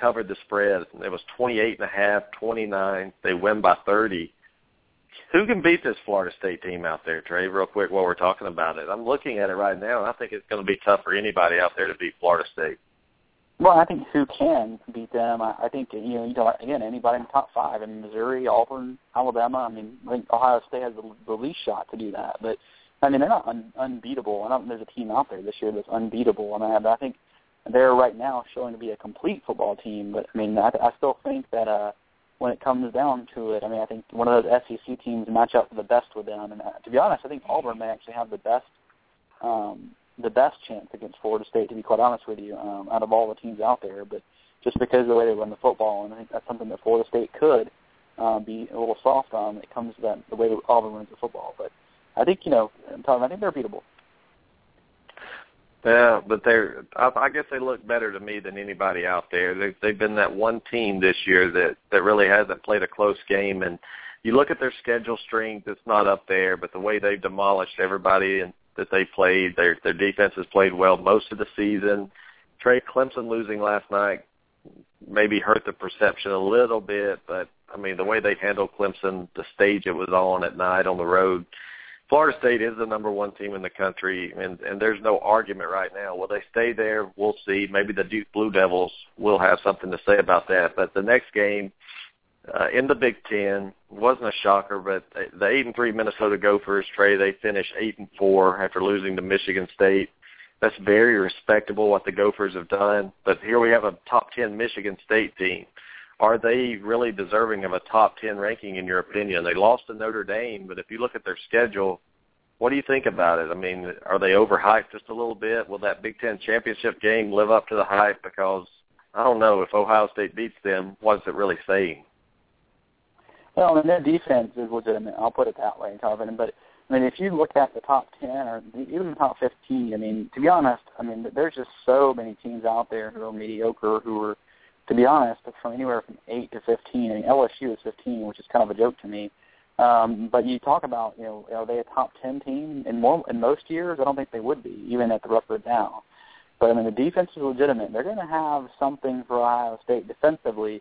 covered the spread. It was 28 and a half, 29. They win by 30. Who can beat this Florida State team out there, Trey? Real quick, while we're talking about it, I'm looking at it right now, and I think it's going to be tough for anybody out there to beat Florida State. Well, I think who can beat them. I, I think you know, you know, again, anybody in the top five. I mean, Missouri, Auburn, Alabama. I mean, I think Ohio State has the, the least shot to do that. But I mean, they're not un, unbeatable. I don't think there's a team out there this year that's unbeatable. I mean, I, I think they're right now showing to be a complete football team. But I mean, I, I still think that uh, when it comes down to it, I mean, I think one of those SEC teams match up the best with them. And uh, to be honest, I think Auburn may actually have the best um, the best chance against Florida State, to be quite honest with you, um, out of all the teams out there. But just because of the way they run the football, and I think that's something that Florida State could uh, be a little soft on when it comes to that the way that Auburn runs the football. But I think you know, Tom, I think they're beatable. Yeah, but they're. I, I guess they look better to me than anybody out there. They, they've been that one team this year that that really hasn't played a close game, and you look at their schedule strength; it's not up there. But the way they've demolished everybody and that they played, their their defense has played well most of the season. Trey Clemson losing last night maybe hurt the perception a little bit, but I mean the way they handled Clemson, the stage it was on at night on the road Florida State is the number one team in the country, and and there's no argument right now. Will they stay there? We'll see. Maybe the Duke Blue Devils will have something to say about that. But the next game uh, in the Big Ten wasn't a shocker, but the eight and three Minnesota Gophers, Trey, they finished eight and four after losing to Michigan State. That's very respectable what the Gophers have done. But here we have a top ten Michigan State team are they really deserving of a top 10 ranking in your opinion? They lost to Notre Dame, but if you look at their schedule, what do you think about it? I mean, are they overhyped just a little bit? Will that Big Ten championship game live up to the hype? Because I don't know if Ohio State beats them, what is it really saying? Well, mean, their defense is legitimate. I'll put it that way, Calvin. But I mean, if you look at the top ten or even the top fifteen, I mean, to be honest, I mean, there's just so many teams out there who are mediocre, who are to be honest, from anywhere from eight to fifteen. I mean, LSU is fifteen, which is kind of a joke to me. Um, but you talk about, you know, are they a top ten team in more in most years? I don't think they would be, even at the record now. But I mean, the defense is legitimate. They're going to have something for Ohio State defensively.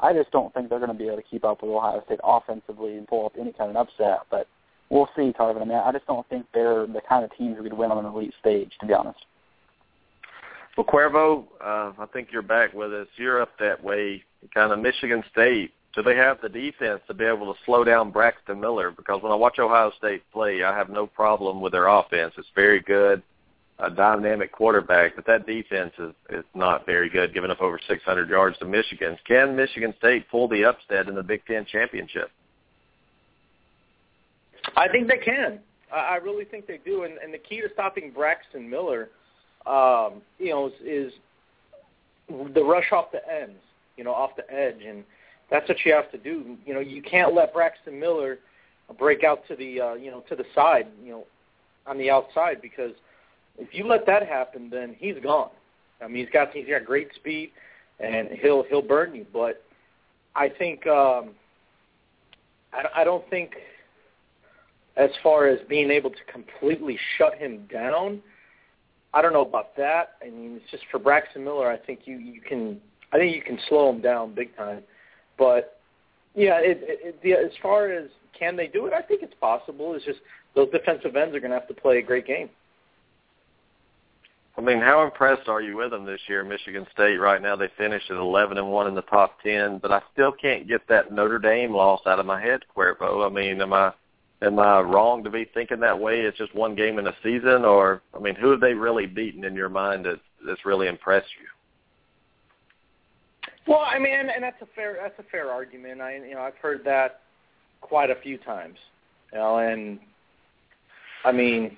I just don't think they're going to be able to keep up with Ohio State offensively and pull up any kind of upset. But we'll see, Tarvin. I mean, I just don't think they're the kind of teams who could win on an elite stage, to be honest. Well, Cuervo, uh, I think you're back with us. You're up that way, kind of Michigan State. Do they have the defense to be able to slow down Braxton Miller? Because when I watch Ohio State play, I have no problem with their offense. It's very good, a dynamic quarterback, but that defense is, is not very good, giving up over 600 yards to Michigan. Can Michigan State pull the upset in the Big Ten championship? I think they can. I really think they do. And, and the key to stopping Braxton Miller – um, you know, is, is the rush off the ends, you know, off the edge, and that's what you have to do. You know, you can't let Braxton Miller break out to the, uh, you know, to the side, you know, on the outside because if you let that happen, then he's gone. I mean, he's got he's got great speed, and he'll he'll burn you. But I think um, I, I don't think as far as being able to completely shut him down I don't know about that. I mean, it's just for Braxton Miller. I think you you can I think you can slow him down big time. But yeah, it, it, the, as far as can they do it, I think it's possible. It's just those defensive ends are going to have to play a great game. I mean, how impressed are you with them this year, Michigan State? Right now, they finished at 11 and one in the top 10, but I still can't get that Notre Dame loss out of my head, Cuervo. I mean, am I am I wrong to be thinking that way? It's just one game in a season, or I mean, who have they really beaten in your mind that that's really impressed you? Well, I mean, and that's a fair that's a fair argument. I you know I've heard that quite a few times, you know, and I mean,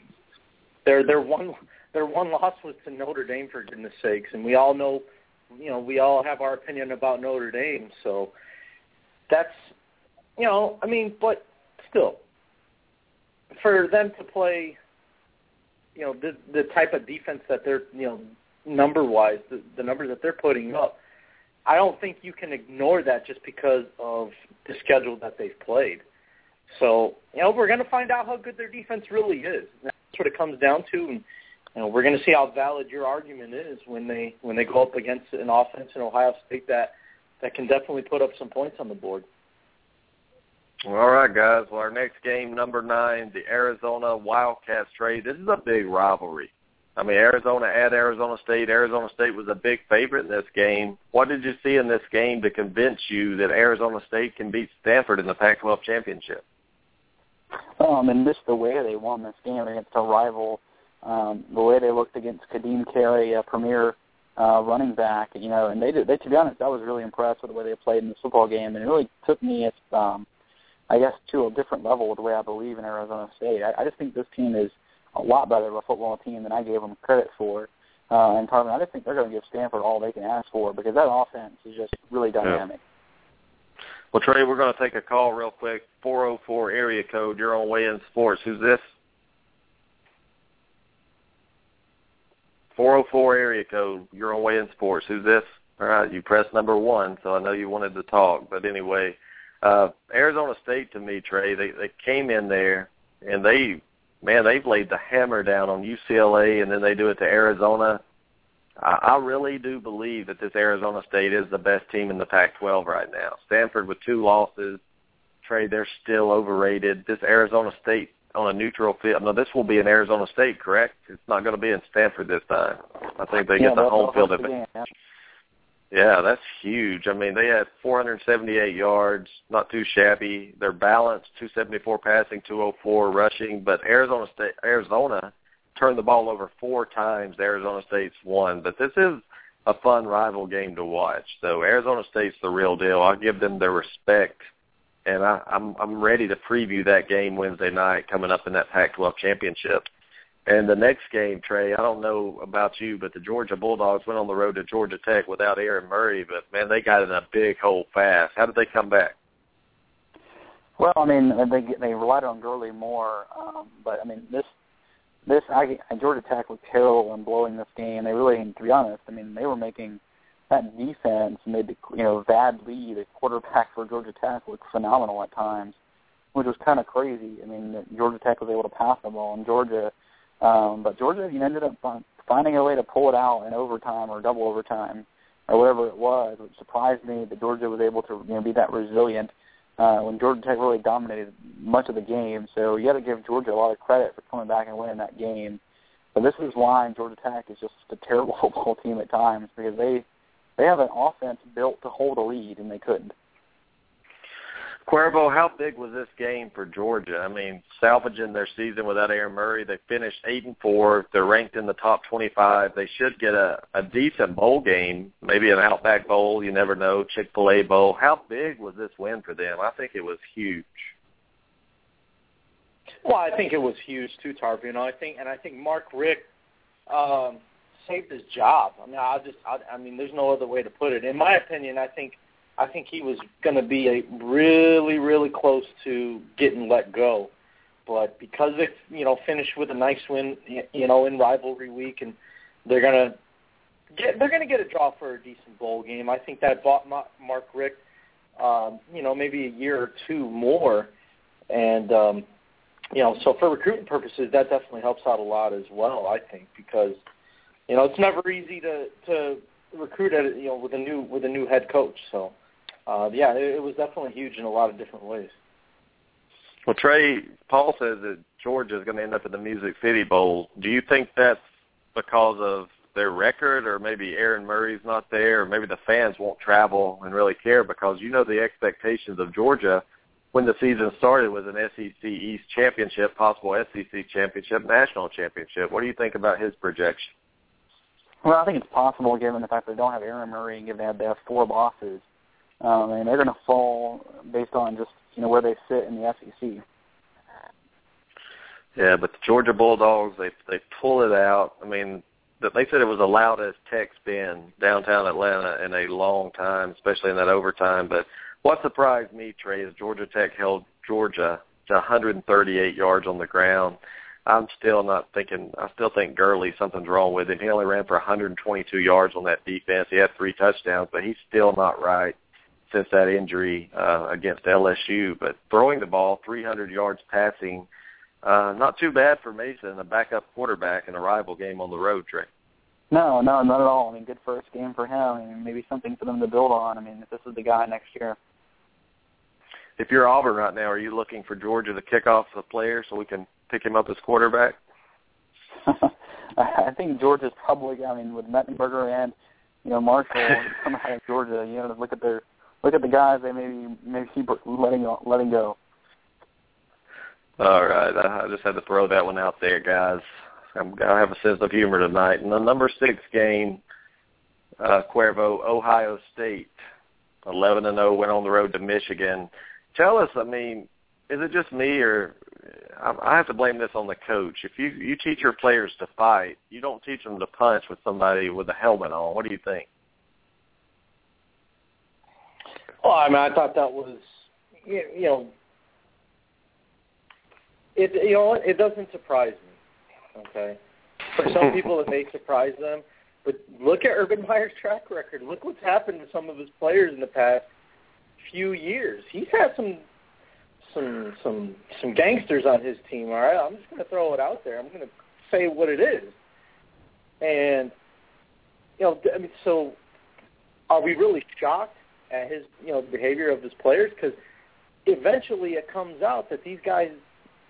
their their one their one loss was to Notre Dame for goodness sakes, and we all know, you know, we all have our opinion about Notre Dame, so that's you know, I mean, but still, for them to play, you know, the the type of defense that they're you know number wise, the, the numbers that they're putting up, I don't think you can ignore that just because of the schedule that they've played. So, you know, we're going to find out how good their defense really is. That's what it comes down to, and you know, we're going to see how valid your argument is when they when they go up against an offense in Ohio State that that can definitely put up some points on the board. All right, guys. Well, our next game, number nine, the Arizona Wildcats Trey. This is a big rivalry. I mean, Arizona at Arizona State. Arizona State was a big favorite in this game. What did you see in this game to convince you that Arizona State can beat Stanford in the Pac-12 championship? Um, and just the way they won this game against a rival, um, the way they looked against Ka'Deem Carey, a premier uh, running back, you know, and they did. They, to be honest, I was really impressed with the way they played in this football game, and it really took me, as, um, I guess, to a different level with the way I believe in Arizona State. I, I just think this team is a lot better of a football team than I gave them credit for. Uh, and Tarvin, I just think they're going to give Stanford all they can ask for because that offense is just really dynamic. Yeah. Well, Trey, we're going to take a call real quick. 404 area code. You're on Weigh In Sports. Who's this? 404 area code. You're on Weigh In Sports. Who's this? All right, you pressed number one, so I know you wanted to talk. But anyway, uh, Arizona State to me, Trey, they they came in there and they, man, they've laid the hammer down on UCLA, and then they do it to Arizona. I, I really do believe that this Arizona State is the best team in the Pac-12 right now. Stanford with two losses, Trey, they're still overrated. This Arizona State on a neutral field. No, this will be in Arizona State, correct? It's not going to be in Stanford this time. I think they yeah, get the home field advantage. Yeah, that's huge. I mean, they had 478 yards, not too shabby. They're balanced, 274 passing, 204 rushing. But Arizona State, Arizona turned the ball over four times. Arizona State's won, but this is a fun rival game to watch. So Arizona State's the real deal. I'll give them their respect, and I, I'm I'm ready to preview that game Wednesday night coming up in that Pac-12 championship. And the next game, Trey, I don't know about you, but the Georgia Bulldogs went on the road to Georgia Tech without Aaron Murray, but man, they got in a big hole fast. How did they come back? Well, I mean, they they relied on Gurley more, um, but I mean, this this I Georgia Tech was terrible in blowing this game. They really, to be honest, I mean, they were making that defense made the you know Vad Lee, the quarterback for Georgia Tech, look phenomenal at times, which was kind of crazy. I mean, Georgia Tech was able to pass the ball, and Georgia um, but Georgia you know, ended up finding a way to pull it out in overtime or double overtime or whatever it was, which surprised me that Georgia was able to you know be that resilient uh, when Georgia Tech really dominated much of the game. So you got to give Georgia a lot of credit for coming back and winning that game. But this is why Georgia Tech is just a terrible football team at times because they they have an offense built to hold a lead and they couldn't. Cuervo, how big was this game for Georgia? I mean, salvaging their season without Aaron Murray, they finished eight and four. They're ranked in the top twenty-five. They should get a a decent bowl game, maybe an Outback Bowl. You never know, Chick Fil A Bowl. How big was this win for them? I think it was huge. Well, I think it was huge too, Tarver. You know, I think, and I think Mark Richt um, saved his job. I mean, I just, I, I mean, there's no other way to put it. In my opinion, I think I think he was going to be a really, really close to getting let go. But because they, you know, finished with a nice win, you know, in rivalry week, and they're to get, they're to get a draw for a decent bowl game. I think that bought Mark Richt, um, you know, maybe a year or two more, and um, you know, so for recruiting purposes, that definitely helps out a lot as well. I think because you know it's never easy to to recruit at you know with a new with a new head coach. So uh, yeah, it, it was definitely huge in a lot of different ways. Well, Trey, Paul says that Georgia is going to end up in the Music City Bowl. Do you think that's because of their record, or maybe Aaron Murray's not there, or maybe the fans won't travel and really care because you know the expectations of Georgia when the season started was an SEC East championship, possible SEC championship, national championship. What do you think about his projection? Well, I think it's possible given the fact they don't have Aaron Murray and given have, they have four losses um, and they're going to fall based on just you know where they sit in the SEC. Yeah, but the Georgia Bulldogs they they pull it out. I mean, they said it was the loudest Tech's been downtown Atlanta in a long time, especially in that overtime. But what surprised me, Trey, is Georgia Tech held Georgia to 138 yards on the ground. I'm still not thinking. I still think Gurley something's wrong with him. He only ran for 122 yards on that defense. He had three touchdowns, but he's still not right since that injury uh, against LSU. But throwing the ball 300 yards passing, uh, not too bad for Mason, a backup quarterback in a rival game on the road, Trey. No, no, not at all. I mean, good first game for him. I mean, maybe something for them to build on. I mean, if this is the guy next year. If you're Auburn right now, are you looking for Georgia to kick off the player so we can pick him up as quarterback? I think Georgia's probably. I mean, with Mettenberger and you know Marshall coming out of Georgia, you know, look at their look at the guys they maybe maybe keep letting letting go. All right, I just had to throw that one out there, guys. I'm gonna have a sense of humor tonight. In the number six game, uh, Cuervo, Ohio State, 11 and 0, went on the road to Michigan. Tell us, I mean, is it just me or I have to blame this on the coach. If you you teach your players to fight, you don't teach them to punch with somebody with a helmet on. What do you think? Well, I mean, I thought that was, you know, it you know it doesn't surprise me. Okay, for some people it may surprise them, but look at Urban Meyer's track record. Look what's happened to some of his players in the past few years. He's had some some some some gangsters on his team. All right, I'm just going to throw it out there. I'm going to say what it is, and you know, I mean, so are we really shocked at his you know behavior of his players? Because eventually it comes out that these guys,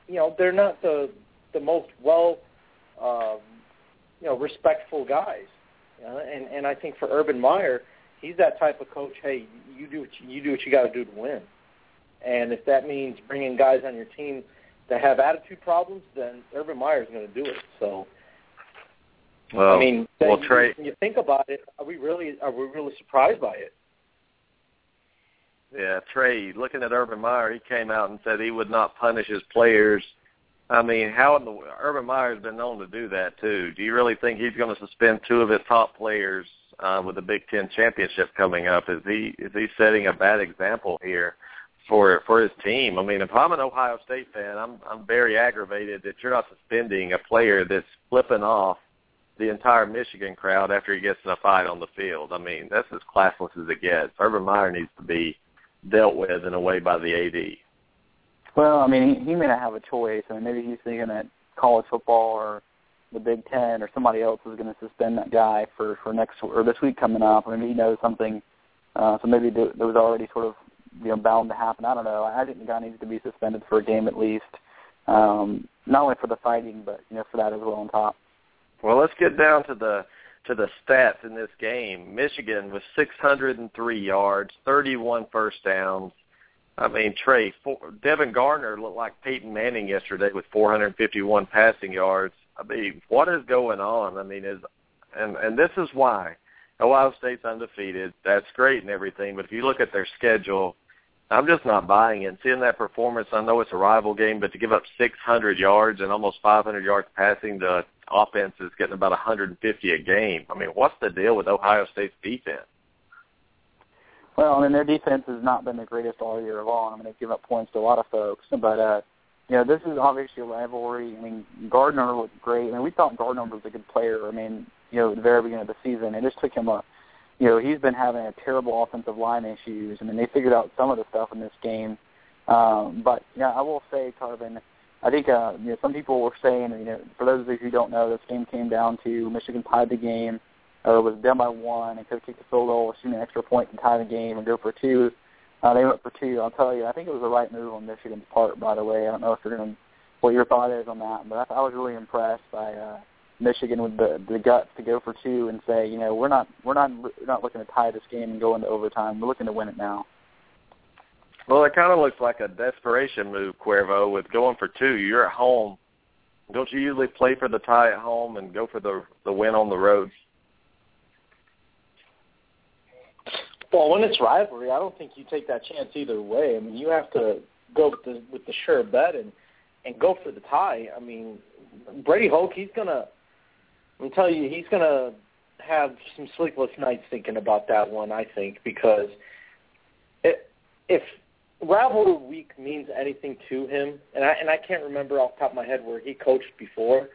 you know, they're not the the most well, um, you know, respectful guys. You know? And and I think for Urban Meyer, he's that type of coach. Hey, you do what you, you do what you got to do to win. And if that means bringing guys on your team that have attitude problems, then Urban Meyer is going to do it. So, well, I mean, well, you, Trey, when you think about it, are we really are we really surprised by it? Yeah, Trey, looking at Urban Meyer, he came out and said he would not punish his players. I mean, how in the Urban Meyer's been known to do that too. Do you really think he's going to suspend two of his top players uh, with the Big Ten championship coming up? Is he is he setting a bad example here for for his team? I mean, if I'm an Ohio State fan, I'm I'm very aggravated that you're not suspending a player that's flipping off the entire Michigan crowd after he gets in a fight on the field. I mean, that's as classless as it gets. Urban Meyer needs to be dealt with in a way by the AD. Well, I mean, he, he may not have a choice. I mean, maybe he's thinking that college football or the Big Ten or somebody else is going to suspend that guy for for next or this week coming up. I mean, he knows something, uh, so maybe there was already sort of you know bound to happen. I don't know. I think the guy needs to be suspended for a game at least, um, not only for the fighting, but you know for that as well on top. Well, let's get down to the to the stats in this game. Michigan was 603 yards, 31 first downs. I mean, Trey, for, Devin Gardner looked like Peyton Manning yesterday with 451 passing yards. I mean, what is going on? I mean, is and and this is why Ohio State's undefeated. That's great and everything, but if you look at their schedule, I'm just not buying it. Seeing that performance, I know it's a rival game, but to give up 600 yards and almost 500 yards passing to offense is getting about 150 a game. I mean, what's the deal with Ohio State's defense? Well, I mean, their defense has not been the greatest all year long. I mean, they've given up points to a lot of folks, but uh, you know, this is obviously a rivalry. I mean, Gardner looked great. I mean, we thought Gardner was a good player. I mean, you know, at the very beginning of the season, it just took him a, you know, he's been having a terrible offensive line issues. I mean, they figured out some of the stuff in this game, um, but yeah, I will say, Tarvin, I think uh, you know some people were saying, you know, for those of you who don't know, this game came down to Michigan tied the game, or was down by one, and could have kicked a field goal, shoot an extra point, and tie the game, and go for two. Uh, they went for two. I'll tell you, I think it was the right move on Michigan's part. By the way, I don't know if you're going to what your thought is on that, but I, I was really impressed by uh, Michigan with the the guts to go for two and say, you know, we're not we're not we're not looking to tie this game and go into overtime. We're looking to win it now. Well, it kind of looks like a desperation move, Cuervo, with going for two. You're at home. Don't you usually play for the tie at home and go for the the win on the road? Well, when it's rivalry, I don't think you take that chance either way. I mean, you have to go with the with the sure bet and and go for the tie. I mean, Brady Hoke, he's gonna. I'm telling you, he's gonna have some sleepless nights thinking about that one. I think because it, if rivalry week means anything to him, and I and I can't remember off the top of my head where he coached before,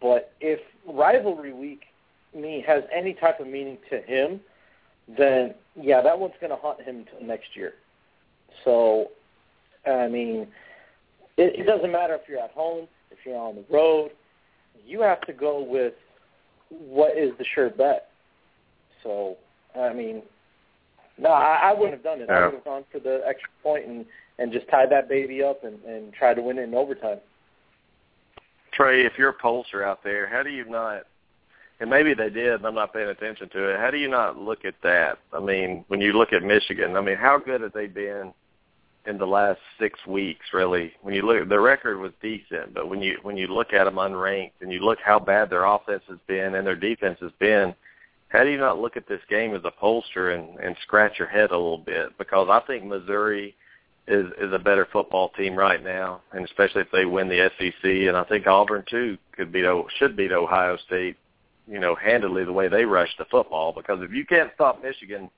but if rivalry week me has any type of meaning to him, then yeah, that one's going to haunt him until next year. So, I mean, it, it doesn't matter if you're at home, if you're on the road, you have to go with what is the sure bet. So, I mean, no, I, I wouldn't have done it. Yeah. I would have gone for the extra point and and just tied that baby up and and try to win it in overtime. Trey, if you're a pollster out there, how do you not? And maybe they did, and I'm not paying attention to it. How do you not look at that? I mean, when you look at Michigan, I mean, how good have they been in the last six weeks? Really, when you look, their record was decent, but when you when you look at them unranked and you look how bad their offense has been and their defense has been, how do you not look at this game as a pollster and and scratch your head a little bit? Because I think Missouri is is a better football team right now, and especially if they win the SEC, and I think Auburn too could beat should beat Ohio State, you know, handily the way they rush the football. Because if you can't stop Michigan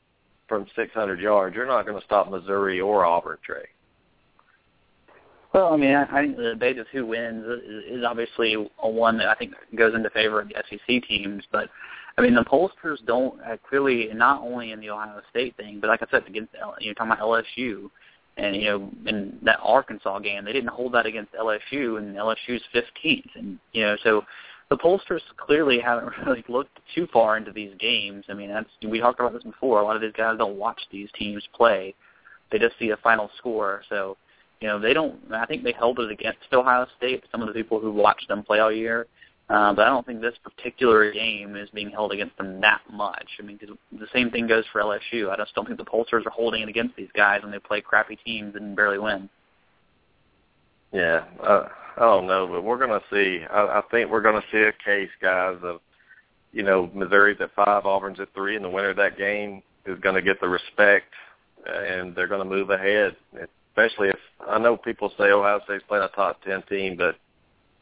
from 600 yards, you're not going to stop Missouri or Auburn, Trey. Well, I mean, I, I think the debate of who wins is, is obviously a one that I think goes into favor of the SEC teams. But I mean, the pollsters don't uh, clearly, not only in the Ohio State thing, but like I said, against you're talking about LSU, and you know, in that Arkansas game, they didn't hold that against LSU, and LSU's 15th, and you know, so the pollsters clearly haven't really looked too far into these games. I mean, that's we talked about this before. A lot of these guys don't watch these teams play; they just see a final score. So, you know, they don't. I think they held it against Ohio State. Some of the people who watched them play all year, uh, but I don't think this particular game is being held against them that much. I mean, the same thing goes for LSU. I just don't think the pollsters are holding it against these guys when they play crappy teams and barely win. Yeah, uh, I don't know, but we're going to see. I, I think we're going to see a case, guys, of you know Missouri's at five, Auburn's at three, and the winner of that game is going to get the respect, and they're going to move ahead. Especially if I know people say Ohio State's playing a top ten team, but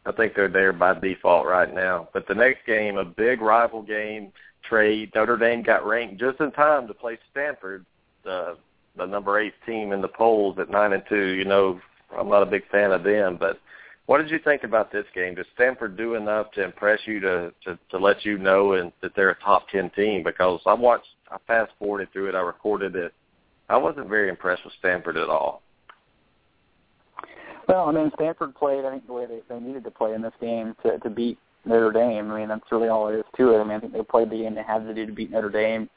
I think they're there by default right now. But the next game, a big rival game, Trey. Notre Dame got ranked just in time to play Stanford, the the number eight team in the polls at nine and two. You know, I'm not a big fan of them, but what did you think about this game? Did Stanford do enough to impress you to to, to let you know and that they're a top ten team? Because I watched, I fast forwarded through it, I recorded it. I wasn't very impressed with Stanford at all. Well, I mean, Stanford played, I think, the way they, they needed to play in this game to, to beat Notre Dame. I mean, that's really all there is to it. I mean, I think they played the game they had to do to beat Notre Dame,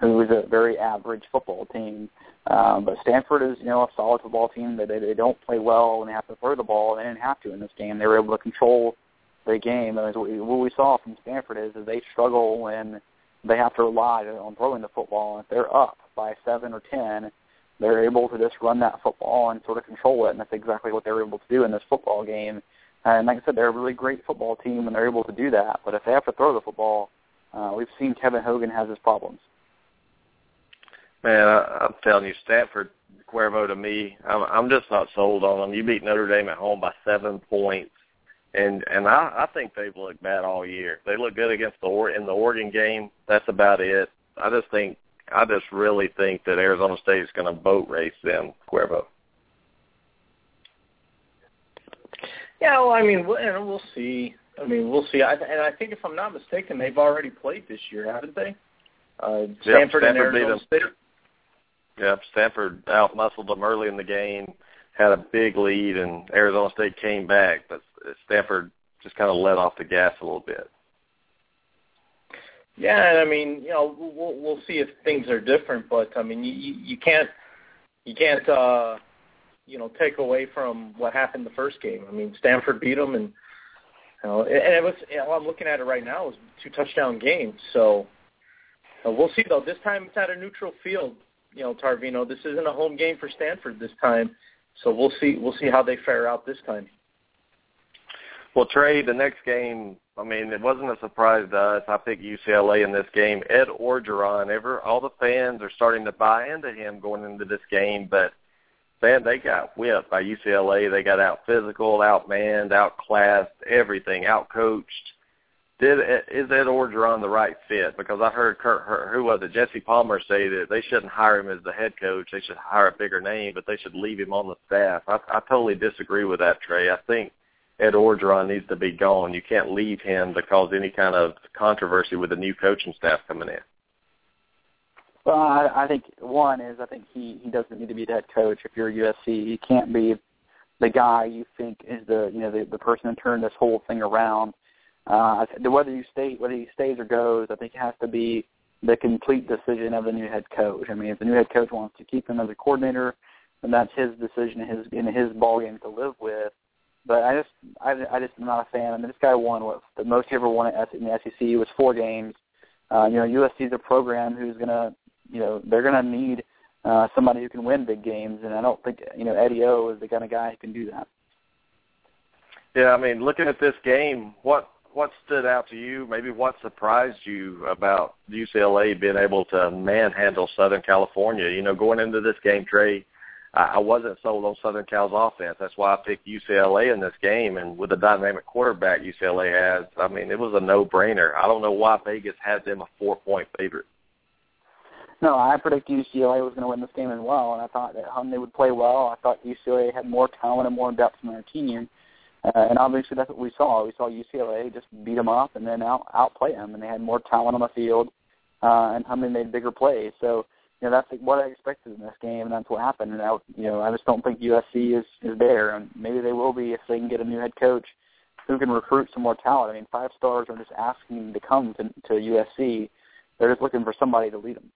who was a very average football team. Um, but Stanford is, you know, a solid football team. They, they they don't play well when they have to throw the ball. They didn't have to in this game. They were able to control the game. And what we, saw from Stanford is, is they struggle when they have to rely on throwing the football. And if they're up by seven or ten, they're able to just run that football and sort of control it, and that's exactly what they were able to do in this football game. And like I said, they're a really great football team, and they're able to do that. But if they have to throw the football, uh, we've seen Kevin Hogan has his problems. Man, I, I'm telling you, Stanford, Cuervo to me, I'm, I'm just not sold on them. You beat Notre Dame at home by seven points, and and I, I think they've looked bad all year. They look good against the or in the Oregon game. That's about it. I just think I just really think that Arizona State is going to boat race them, Cuervo. Yeah, well, I mean, we'll, and we'll see. I mean, we'll see. I, and I think if I'm not mistaken, they've already played this year, haven't they? Uh, Stanford, Stanford and Arizona. State. Yep, Stanford outmuscled them early in the game, had a big lead, and Arizona State came back, but Stanford just kind of let off the gas a little bit. Yeah, and I mean, you know, we'll we'll see if things are different, but I mean, you you can't you can't uh you know take away from what happened the first game. I mean, Stanford beat them, and you know, and it was. You know, I'm looking at it right now. Was two touchdown games, so uh, we'll see. Though this time it's at a neutral field. You know, Tarvino. This isn't a home game for Stanford this time, so we'll see. We'll see how they fare out this time. Well, Trey, the next game, I mean, it wasn't a surprise to us. I picked UCLA in this game. Ed Orgeron, ever all the fans are starting to buy into him going into this game, but man, they got whipped by UCLA. They got out physical, outmanned, outclassed, everything, outcoached. Did is Ed Orgeron the right fit? Because I heard Kurt, who was it, Jesse Palmer say that they shouldn't hire him as the head coach. They should hire a bigger name, but they should leave him on the staff. I, I totally disagree with that, Trey. I think Ed Orgeron needs to be gone. You can't leave him to cause any kind of controversy with the new coaching staff coming in. Well, I, I think one is I think he he doesn't need to be the head coach. If you're USC, he can't be the guy you think is the you know the the person to turn this whole thing around. Uh, whether you stay whether he stays or goes, I think it has to be the complete decision of the new head coach. I mean, if the new head coach wants to keep him as a coordinator, then that's his decision, his in his ballgame to live with. But I just I, I just am not a fan. I mean, this guy won what the most he ever won at, in the SEC was four games. Uh, you know, USC is a program who's gonna you know they're gonna need uh, somebody who can win big games, and I don't think you know Eddie O is the kind of guy who can do that. Yeah, I mean, looking at this game, what what stood out to you? Maybe what surprised you about UCLA being able to manhandle Southern California? You know, going into this game, Trey, I wasn't sold on Southern Cal's offense. That's why I picked UCLA in this game. And with the dynamic quarterback UCLA has, I mean, it was a no-brainer. I don't know why Vegas had them a four-point favorite. No, I predict UCLA was going to win this game as well, and I thought that they would play well. I thought UCLA had more talent and more depth in their team, uh, and obviously that's what we saw. We saw UCLA just beat them up and then out outplay them, and they had more talent on the field, uh, and Hundley made bigger plays. So you know that's what I expected in this game, and that's what happened. And I, you know, I just don't think USC is is there, and maybe they will be if they can get a new head coach who can recruit some more talent. I mean, five stars are just asking to come to, to USC. They're just looking for somebody to lead them.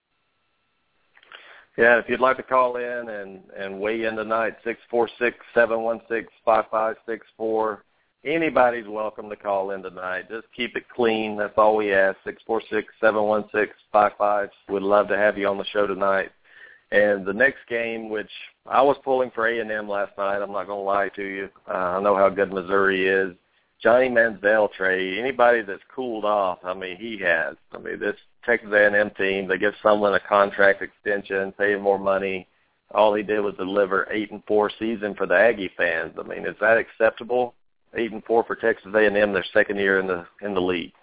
Yeah, if you'd like to call in and and weigh in tonight, six four six seven one six five five six four. Anybody's welcome to call in tonight. Just keep it clean. That's all we ask. Six four six seven one six five five. We'd love to have you on the show tonight. And the next game, which I was pulling for A and M last night, I'm not going to lie to you. Uh, I know how good Missouri is. Johnny Manziel, Trey. Anybody that's cooled off, I mean, he has. I mean, this Texas A&M team. They give someone a contract extension, pay him more money. All he did was deliver eight and four season for the Aggie fans. I mean, is that acceptable? Eight and four for Texas A&M, their second year in the in the league.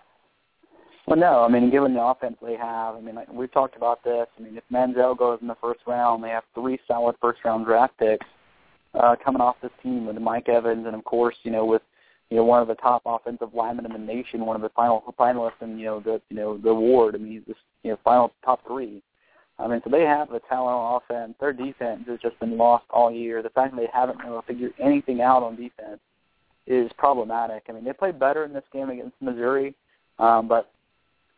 Well, no. I mean, given the offense they have, I mean, like, we've talked about this. I mean, if Manziel goes in the first round, they have three solid first round draft picks uh, coming off this team with Mike Evans, and of course, you know, with you know, one of the top offensive linemen in the nation, one of the final finalists in, you know, the you know, the award. I mean he's this you know, final top three. I mean, so they have the talent on offense. Their defense has just been lost all year. The fact that they haven't been able to figure anything out on defense is problematic. I mean, they played better in this game against Missouri, um, but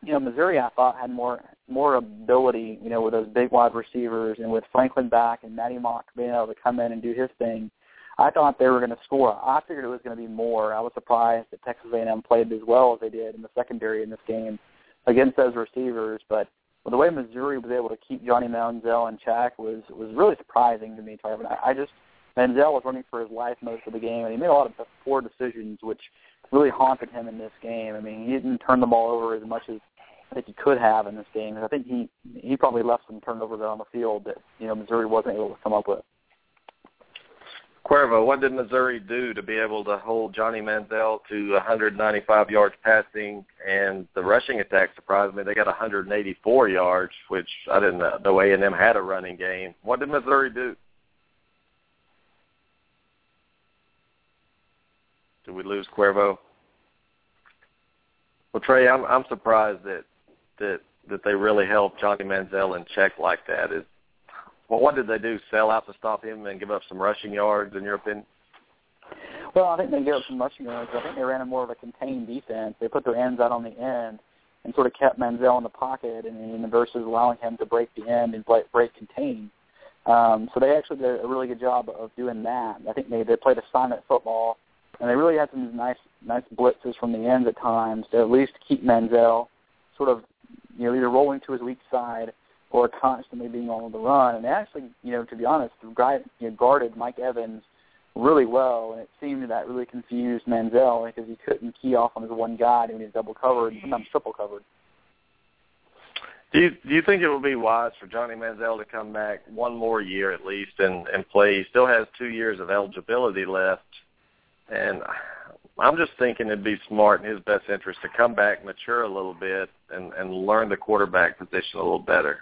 you know, Missouri I thought had more more ability, you know, with those big wide receivers and with Franklin back and Maty Mauk being able to come in and do his thing. I thought they were going to score. I figured it was going to be more. I was surprised that Texas A&M played as well as they did in the secondary in this game against those receivers. But well, the way Missouri was able to keep Johnny Manziel in check was was really surprising to me, Tarvin. I, I just Manziel was running for his life most of the game, and he made a lot of poor decisions, which really haunted him in this game. I mean, he didn't turn the ball over as much as I think he could have in this game. I think he he probably left some turnovers on the field that you know Missouri wasn't able to come up with. Cuervo, what did Missouri do to be able to hold Johnny Manziel to 195 yards passing and the rushing attack surprised me. They got 184 yards, which I didn't know A&M had a running game. What did Missouri do? Did we lose Cuervo? Well, Trey, I'm I'm surprised that that that they really held Johnny Manziel in check like that. Is well, what did they do? Sell out to stop him and give up some rushing yards, in your opinion? Well, I think they gave up some rushing yards. I think they ran a more of a contained defense. They put their ends out on the end and sort of kept Manziel in the pocket, and, and versus allowing him to break the end and break, break contain. Um, so they actually did a really good job of doing that. I think they they played assignment football, and they really had some nice nice blitzes from the ends at times to at least keep Manziel sort of you know either rolling to his weak side or constantly being on the run. And actually, you know, to be honest, guy, you know, guarded Mike Evans really well, and it seemed that really confused Manziel because he couldn't key off on his one guy when he's double covered, and sometimes triple covered. Do you do you think it would be wise for Johnny Manziel to come back one more year at least and and play? He still has two years of eligibility left, and I'm just thinking it'd be smart in his best interest to come back, mature a little bit, and and learn the quarterback position a little better.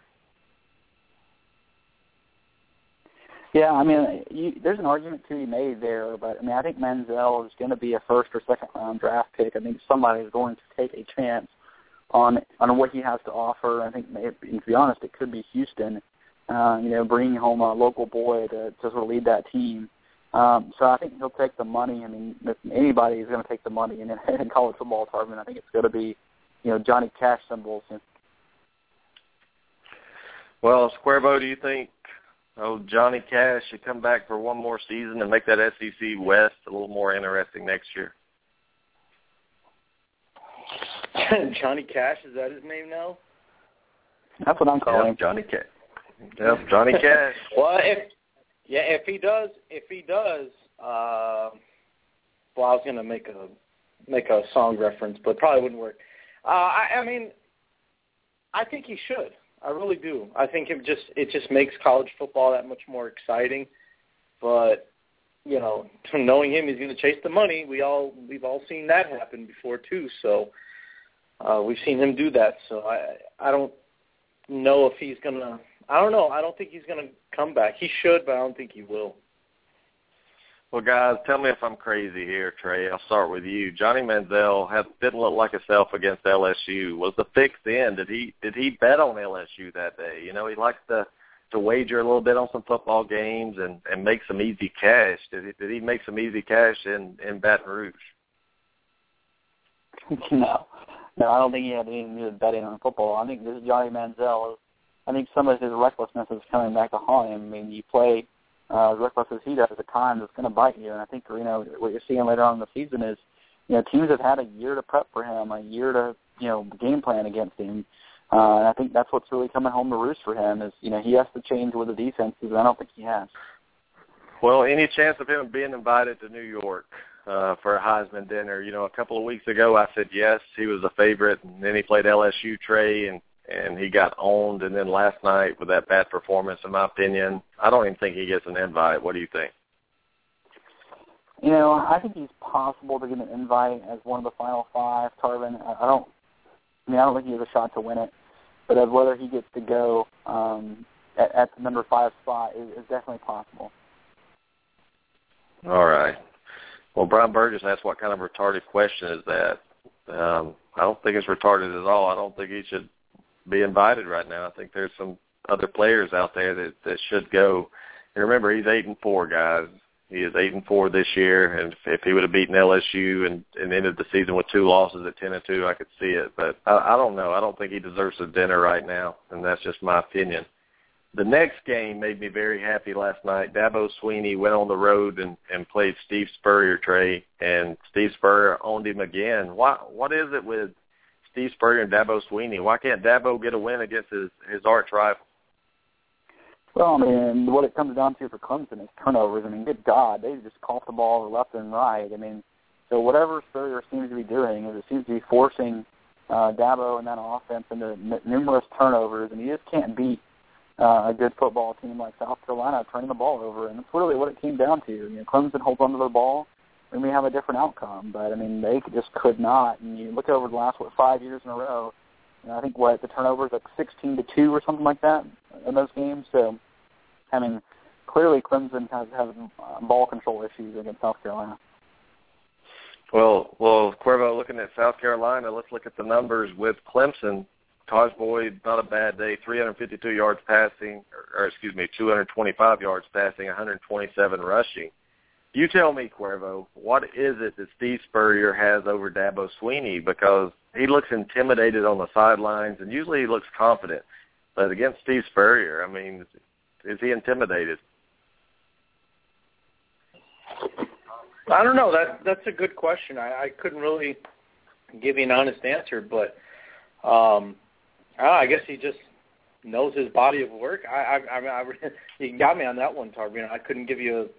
Yeah, I mean, you, there's an argument to be made there, but I mean, I think Manziel is going to be a first or second round draft pick. I think somebody is going to take a chance on on what he has to offer. I think, to be honest, it could be Houston. Uh, you know, bringing home a local boy to to sort of lead that team. Um, so I think he'll take the money. I mean, if anybody is going to take the money in, in college football tournament, I think it's going to be, you know, Johnny Cash symbols. Well, Squarebo, do you think oh Johnny Cash should come back for one more season and make that SEC West a little more interesting next year? Johnny Cash is that his name now? That's what I'm calling yep, Johnny Cash. Yep, Johnny Cash. well, if yeah, if he does, if he does, uh, well, I was gonna make a make a song reference, but probably wouldn't work. Uh, I, I mean, I think he should. I really do. I think it just it just makes college football that much more exciting. But you know, knowing him, he's going to chase the money. We all we've all seen that happen before too. So uh, we've seen him do that. So I I don't know if he's going to I don't know. I don't think he's going to come back. He should, but I don't think he will. Well, guys, tell me if I'm crazy here, Trey. I'll start with you. Johnny Manziel had, didn't look like himself against LSU. Was the fix in? Did he did he bet on LSU that day? You know, he likes to to wager a little bit on some football games and and make some easy cash. Did he did he make some easy cash in in Baton Rouge? no, no, I don't think he had anything to betting on football. I think this is Johnny Manziel I think some of his recklessness is coming back to haunt him. I mean, you play uh, as reckless as he does at times, it's going to bite you. And I think you know what you're seeing later on in the season is, you know, teams have had a year to prep for him, a year to you know game plan against him. Uh, and I think that's what's really coming home to roost for him is you know he has to change with the defenses, and I don't think he has. Well, any chance of him being invited to New York uh, for a Heisman dinner? You know, a couple of weeks ago I said yes, he was a favorite, and then he played LSU Trey, and and he got owned. And then last night with that bad performance, in my opinion, I don't even think he gets an invite. What do you think? You know, I think he's possible to get an invite as one of the final five. Tarvin, I don't. I mean, I don't think he has a shot to win it, but as whether he gets to go um, at, at the number five spot is, is definitely possible. All right. Well, Brian Burgess asked what kind of retarded question is that. Um, I don't think it's retarded at all. I don't think he should be invited right now. I think there's some other players out there that that should go. And remember, he's eight and four, guys. He is eight and four this year, and if he would have beaten LSU and, and ended the season with two losses at ten and two, I could see it. But I, I don't know. I don't think he deserves a dinner right now, and that's just my opinion. The next game made me very happy last night. Dabo Swinney went on the road and, and played Steve Spurrier, Trey, and Steve Spurrier owned him again. Why? What is it with Steve Spurrier and Dabo Swinney. Why can't Dabo get a win against his his arch rival? Well, I mean, what it comes down to for Clemson is turnovers. I mean, good God, they just cough the ball left and right. I mean, so whatever Spurrier seems to be doing is it seems to be forcing uh, Dabo and that offense into numerous turnovers, and you just can't beat uh, a good football team like South Carolina turning the ball over, and that's really what it came down to. You know, Clemson holds onto the ball, we have a different outcome. But I mean, they just could not. And you look over the last what five years in a row, and I think what the turnovers like 16 to two or something like that in those games. So, I mean, clearly Clemson has has uh, ball control issues against South Carolina. Well, well, Cuervo, looking at South Carolina, let's look at the numbers with Clemson. Tajh Boyd, not a bad day, 352 yards passing, or, or excuse me, 225 yards passing, 127 rushing. You tell me, Cuervo, what is it that Steve Spurrier has over Dabo Swinney? Because he looks intimidated on the sidelines, and usually he looks confident. But against Steve Spurrier, I mean, is he intimidated? I don't know. That that's a good question. I, I couldn't really give you an honest answer, but um, I guess he just knows his body of work. I, I, I, I you got me on that one, Tarbino. I couldn't give you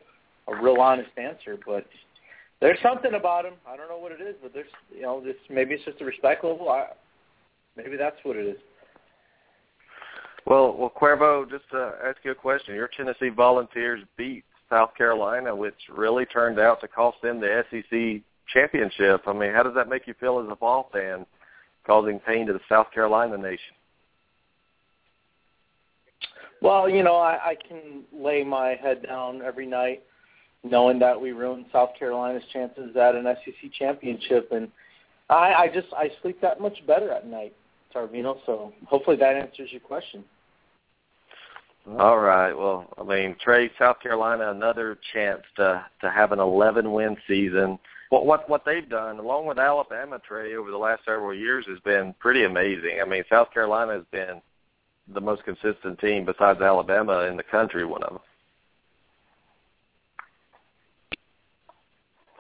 a real honest answer, but there's something about him. I don't know what it is, but there's you know this maybe it's just a respect level. I, maybe that's what it is. Well, well, Cuervo, just to ask you a question. Your Tennessee Volunteers beat South Carolina, which really turned out to cost them the SEC championship. I mean, how does that make you feel as a ball fan, causing pain to the South Carolina nation? Well, you know, I, I can lay my head down every night knowing that we ruined South Carolina's chances at an SEC championship, and I, I just I sleep that much better at night, Tarvino. So hopefully that answers your question. All right. Well, I mean, Trey, South Carolina, another chance to to have an 11 win season. What what what they've done, along with Alabama, Trey, over the last several years, has been pretty amazing. I mean, South Carolina has been the most consistent team besides Alabama in the country. One of them.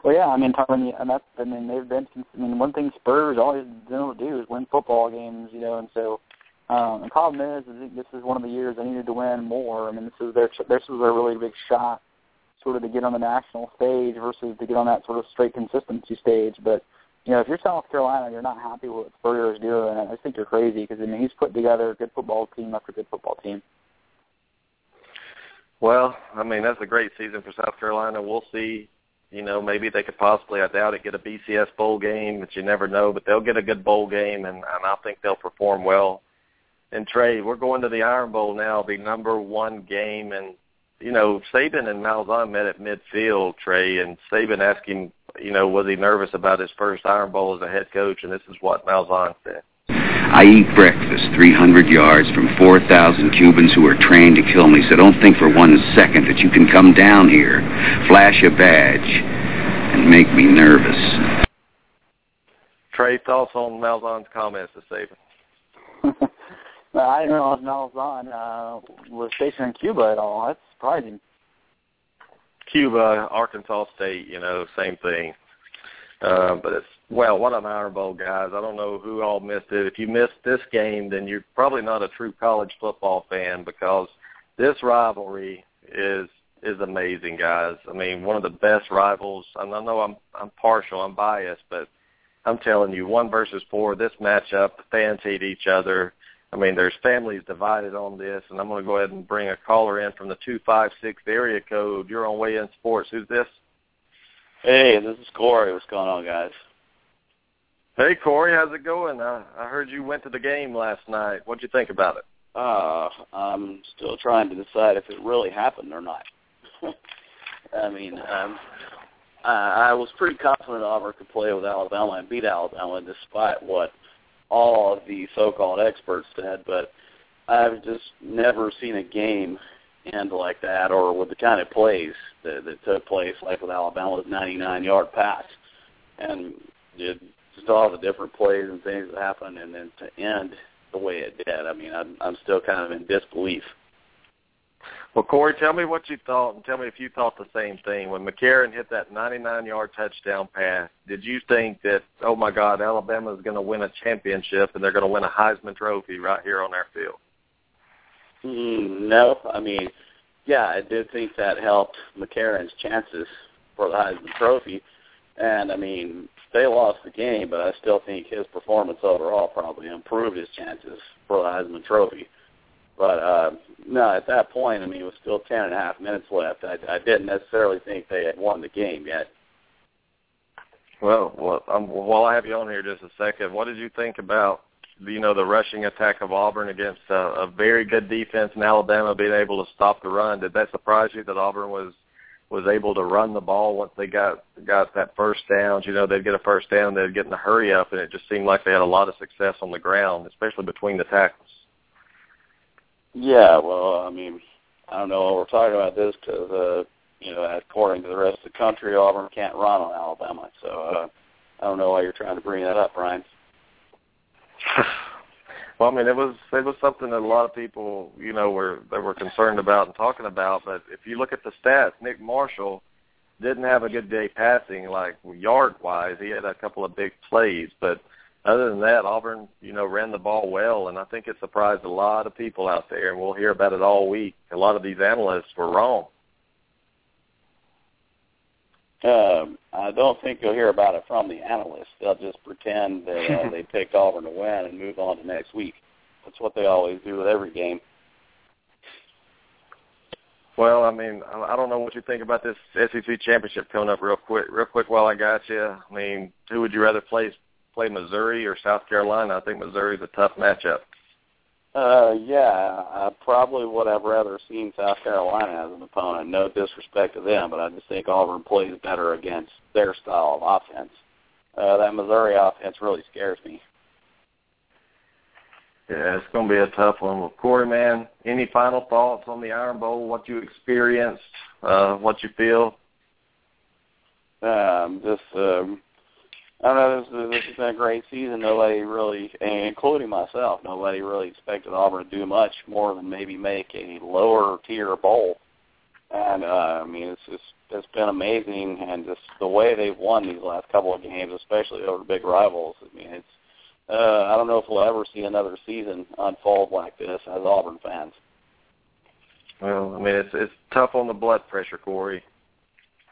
Well, yeah, I mean, Tony, and that's, I mean, they've been, I mean, one thing Spurs always been able to do is win football games, you know, and so, um, the problem is, is this is one of the years they needed to win more. I mean, this is their, this is their really big shot, sort of to get on the national stage versus to get on that sort of straight consistency stage. But, you know, if you're South Carolina, you're not happy with what Spurrier is doing. I just think you're crazy because I mean, he's put together a good football team after good football team. Well, I mean, that's a great season for South Carolina. We'll see you know, maybe they could possibly, I doubt it, get a BCS bowl game, but you never know. But they'll get a good bowl game, and, and I think they'll perform well. And Trey, we're going to the Iron Bowl now, the number one game, and you know, Saban and Malzahn met at midfield, Trey, and Saban him, you know, was he nervous about his first Iron Bowl as a head coach, and this is what Malzahn said. I eat breakfast 300 yards from 4,000 Cubans who are trained to kill me, so don't think for one second that you can come down here, flash a badge, and make me nervous. Trey, thoughts on Malzahn's comments this evening? well, I didn't realize Malzahn uh, was stationed in Cuba at all. That's surprising. Cuba, Arkansas State, you know, same thing. Uh, but it's well, what an Iron Bowl, guys! I don't know who all missed it. If you missed this game, then you're probably not a true college football fan because this rivalry is is amazing, guys. I mean, one of the best rivals. And I know I'm I'm partial, I'm biased, but I'm telling you, one versus four. This matchup, the fans hate each other. I mean, there's families divided on this, and I'm going to go ahead and bring a caller in from the two five six area code. You're on Weigh In Sports. Who's this? Hey, this is Corey. What's going on, guys? Hey, Corey, how's it going? I, I heard you went to the game last night. What'd you think about it? Uh, I'm still trying to decide if it really happened or not. I mean, um, I, I was pretty confident Auburn could play with Alabama and beat Alabama, despite what all of the so-called experts said. But I've just never seen a game end like that, or with the kind of plays that, that took place, like with Alabama's 99-yard pass, and it, just all the different plays and things that happened, and then to end the way it did. I mean, I'm, I'm still kind of in disbelief. Well, Corey, tell me what you thought, and tell me if you thought the same thing when McCarron hit that 99-yard touchdown pass. Did you think that, oh my God, Alabama is going to win a championship and they're going to win a Heisman Trophy right here on our field? Mm, no, I mean, yeah, I did think that helped McCarron's chances for the Heisman Trophy, and I mean, they lost the game, but I still think his performance overall probably improved his chances for the Heisman Trophy. But uh, no, at that point, I mean, it was still ten and a half minutes left. I, I didn't necessarily think they had won the game yet. Well, well, um, while I have you on here just a second, what did you think about you know the rushing attack of Auburn against a, a very good defense in Alabama being able to stop the run. Did that surprise you that Auburn was was able to run the ball once they got got that first down? You know, they'd get a first down, they'd get in a hurry up, and it just seemed like they had a lot of success on the ground, especially between the tackles. Yeah, well, I mean, I don't know. Why we're talking about this because, uh, you know, according to the rest of the country, Auburn can't run on Alabama. So uh, I don't know why you're trying to bring that up, Brian. well, I mean, it was it was something that a lot of people, you know, were they were concerned about and talking about. But if you look at the stats, Nick Marshall didn't have a good day passing, like yard wise. He had a couple of big plays, but other than that, Auburn, you know, ran the ball well, and I think it surprised a lot of people out there, and we'll hear about it all week. A lot of these analysts were wrong. Um, I don't think you'll hear about it from the analysts. They'll just pretend that uh, they picked Auburn to win and move on to next week. That's what they always do with every game. Well, I mean, I don't know what you think about this SEC championship coming up real quick. Real quick, while I got you, I mean, who would you rather play? Play Missouri or South Carolina? I think Missouri's a tough matchup. Uh, yeah, I probably would have rather seen South Carolina as an opponent. No disrespect to them, but I just think Auburn plays better against their style of offense. Uh, that Missouri offense really scares me. Yeah, it's going to be a tough one. Well, Corey, man, any final thoughts on the Iron Bowl? What you experienced? Uh, what you feel? Um, just um, I know. This, this has been a great season. Nobody really, including myself, nobody really expected Auburn to do much more than maybe make a lower tier bowl. And uh, I mean, it's just it's been amazing, and just the way they've won these last couple of games, especially over big rivals. I mean, it's uh, I don't know if we'll ever see another season unfold like this as Auburn fans. Well, I mean, it's it's tough on the blood pressure, Corey,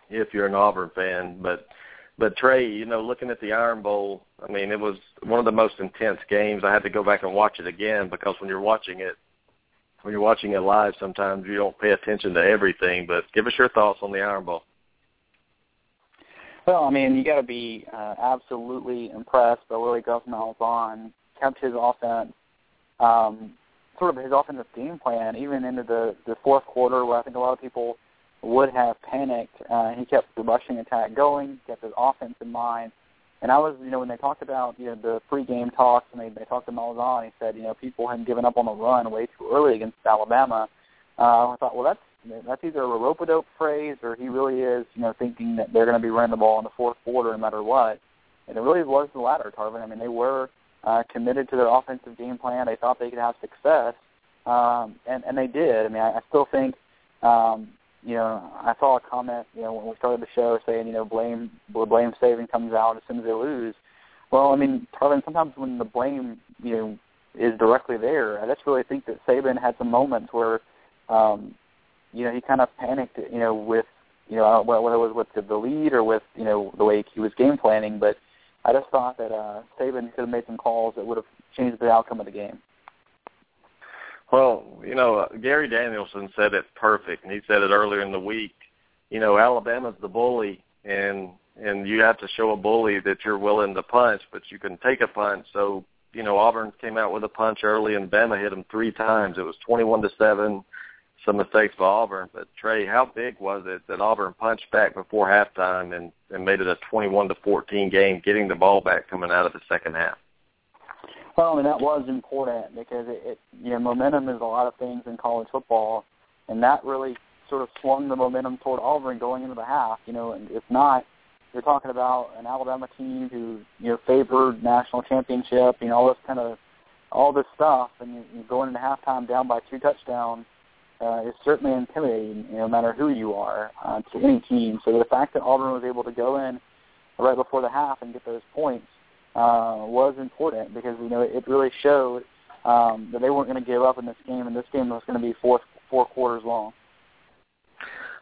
if you're an Auburn fan. But but Trey, you know, looking at the Iron Bowl, I mean, it was one of the most intense games. I had to go back and watch it again because when you're watching it, when you're watching it live, sometimes you don't pay attention to everything. But give us your thoughts on the Iron Bowl. Well, I mean, you got to be uh, absolutely impressed by Willie Gus Malzahn. Kept his offense, um, sort of his offensive game plan, even into the the fourth quarter, where I think a lot of people would have panicked. Uh, he kept the rushing attack going, kept his offense in mind. And I was, you know, when they talked about, you know, the pre-game talks and they, they talked to Malzahn, he said, you know, people had given up on the run way too early against Alabama. Uh, I thought, well, that's that's either a rope-a-dope phrase or he really is, you know, thinking that they're going to be running the ball in the fourth quarter no matter what. And it really was the latter, Tarvin. I mean, they were uh, committed to their offensive game plan. They thought they could have success, um, and and they did. I mean, I, I still think, um, you know, I saw a comment, you know, when we started the show saying, you know, blame blame Saban comes out as soon as they lose. Well, I mean, Tarvin, sometimes when the blame, you know, is directly there, I just really think that Saban had some moments where um, you know, he kind of panicked, you know, with, you know, whether it was with the lead or with, you know, the way he was game planning. But I just thought that uh, Saban could have made some calls that would have changed the outcome of the game. Well, you know, uh, Gary Danielson said it perfect, and he said it earlier in the week. You know, Alabama's the bully, and and you have to show a bully that you're willing to punch, but you can take a punch. So, you know, Auburn came out with a punch early, and Bama hit them three times. It was twenty-one to seven some mistakes for Auburn. But Trey, how big was it that Auburn punched back before halftime and, and made it a 21 to 14 game, getting the ball back coming out of the second half? Well, I mean that was important because it, it you know momentum is a lot of things in college football, and that really sort of swung the momentum toward Auburn going into the half. You know, and if not, you're talking about an Alabama team who you know favored national championship, you know all this kind of all this stuff, and you, you're going into halftime down by two touchdowns uh, is certainly intimidating, you know, no matter who you are uh, to any team. So the fact that Auburn was able to go in right before the half and get those points uh, was important because you know it really showed um, that they weren't going to give up in this game, and this game was going to be four four quarters long.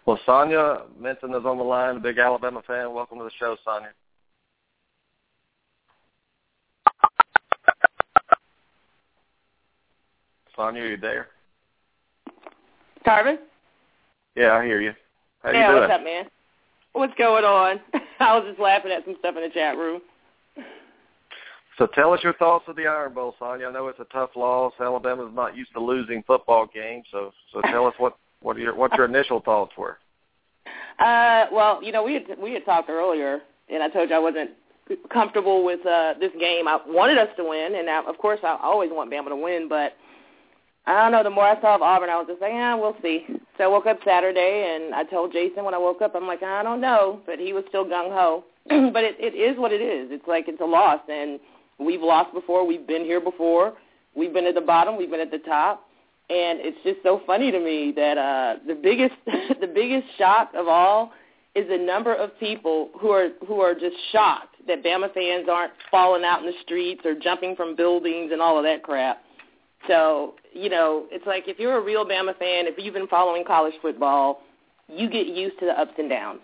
Well, Sonia Minton is on the line, a big Alabama fan. Welcome to the show, Sonia. Sonia, are you there? Tarvin? Yeah, I hear you. How yeah, you doing? what's up, man? What's going on? I was just laughing at some stuff in the chat room. So tell us your thoughts of the Iron Bowl, Sonya. I know it's a tough loss. Alabama's not used to losing football games, so so tell us what what your what your initial thoughts were. Uh, well, you know, we had we had talked earlier, and I told you I wasn't comfortable with uh this game. I wanted us to win, and I, of course I always want Bama to win, but I don't know. The more I saw of Auburn, I was just like, yeah, we'll see. So I woke up Saturday, and I told Jason when I woke up, I'm like, I don't know, but he was still gung ho. but it, it is what it is. It's like it's a loss, and we've lost before. We've been here before. We've been at the bottom. We've been at the top, and it's just so funny to me that uh, the biggest the biggest shock of all is the number of people who are who are just shocked that Bama fans aren't falling out in the streets or jumping from buildings and all of that crap so, you know, it's like if you're a real Bama fan, if you've been following college football, you get used to the ups and downs.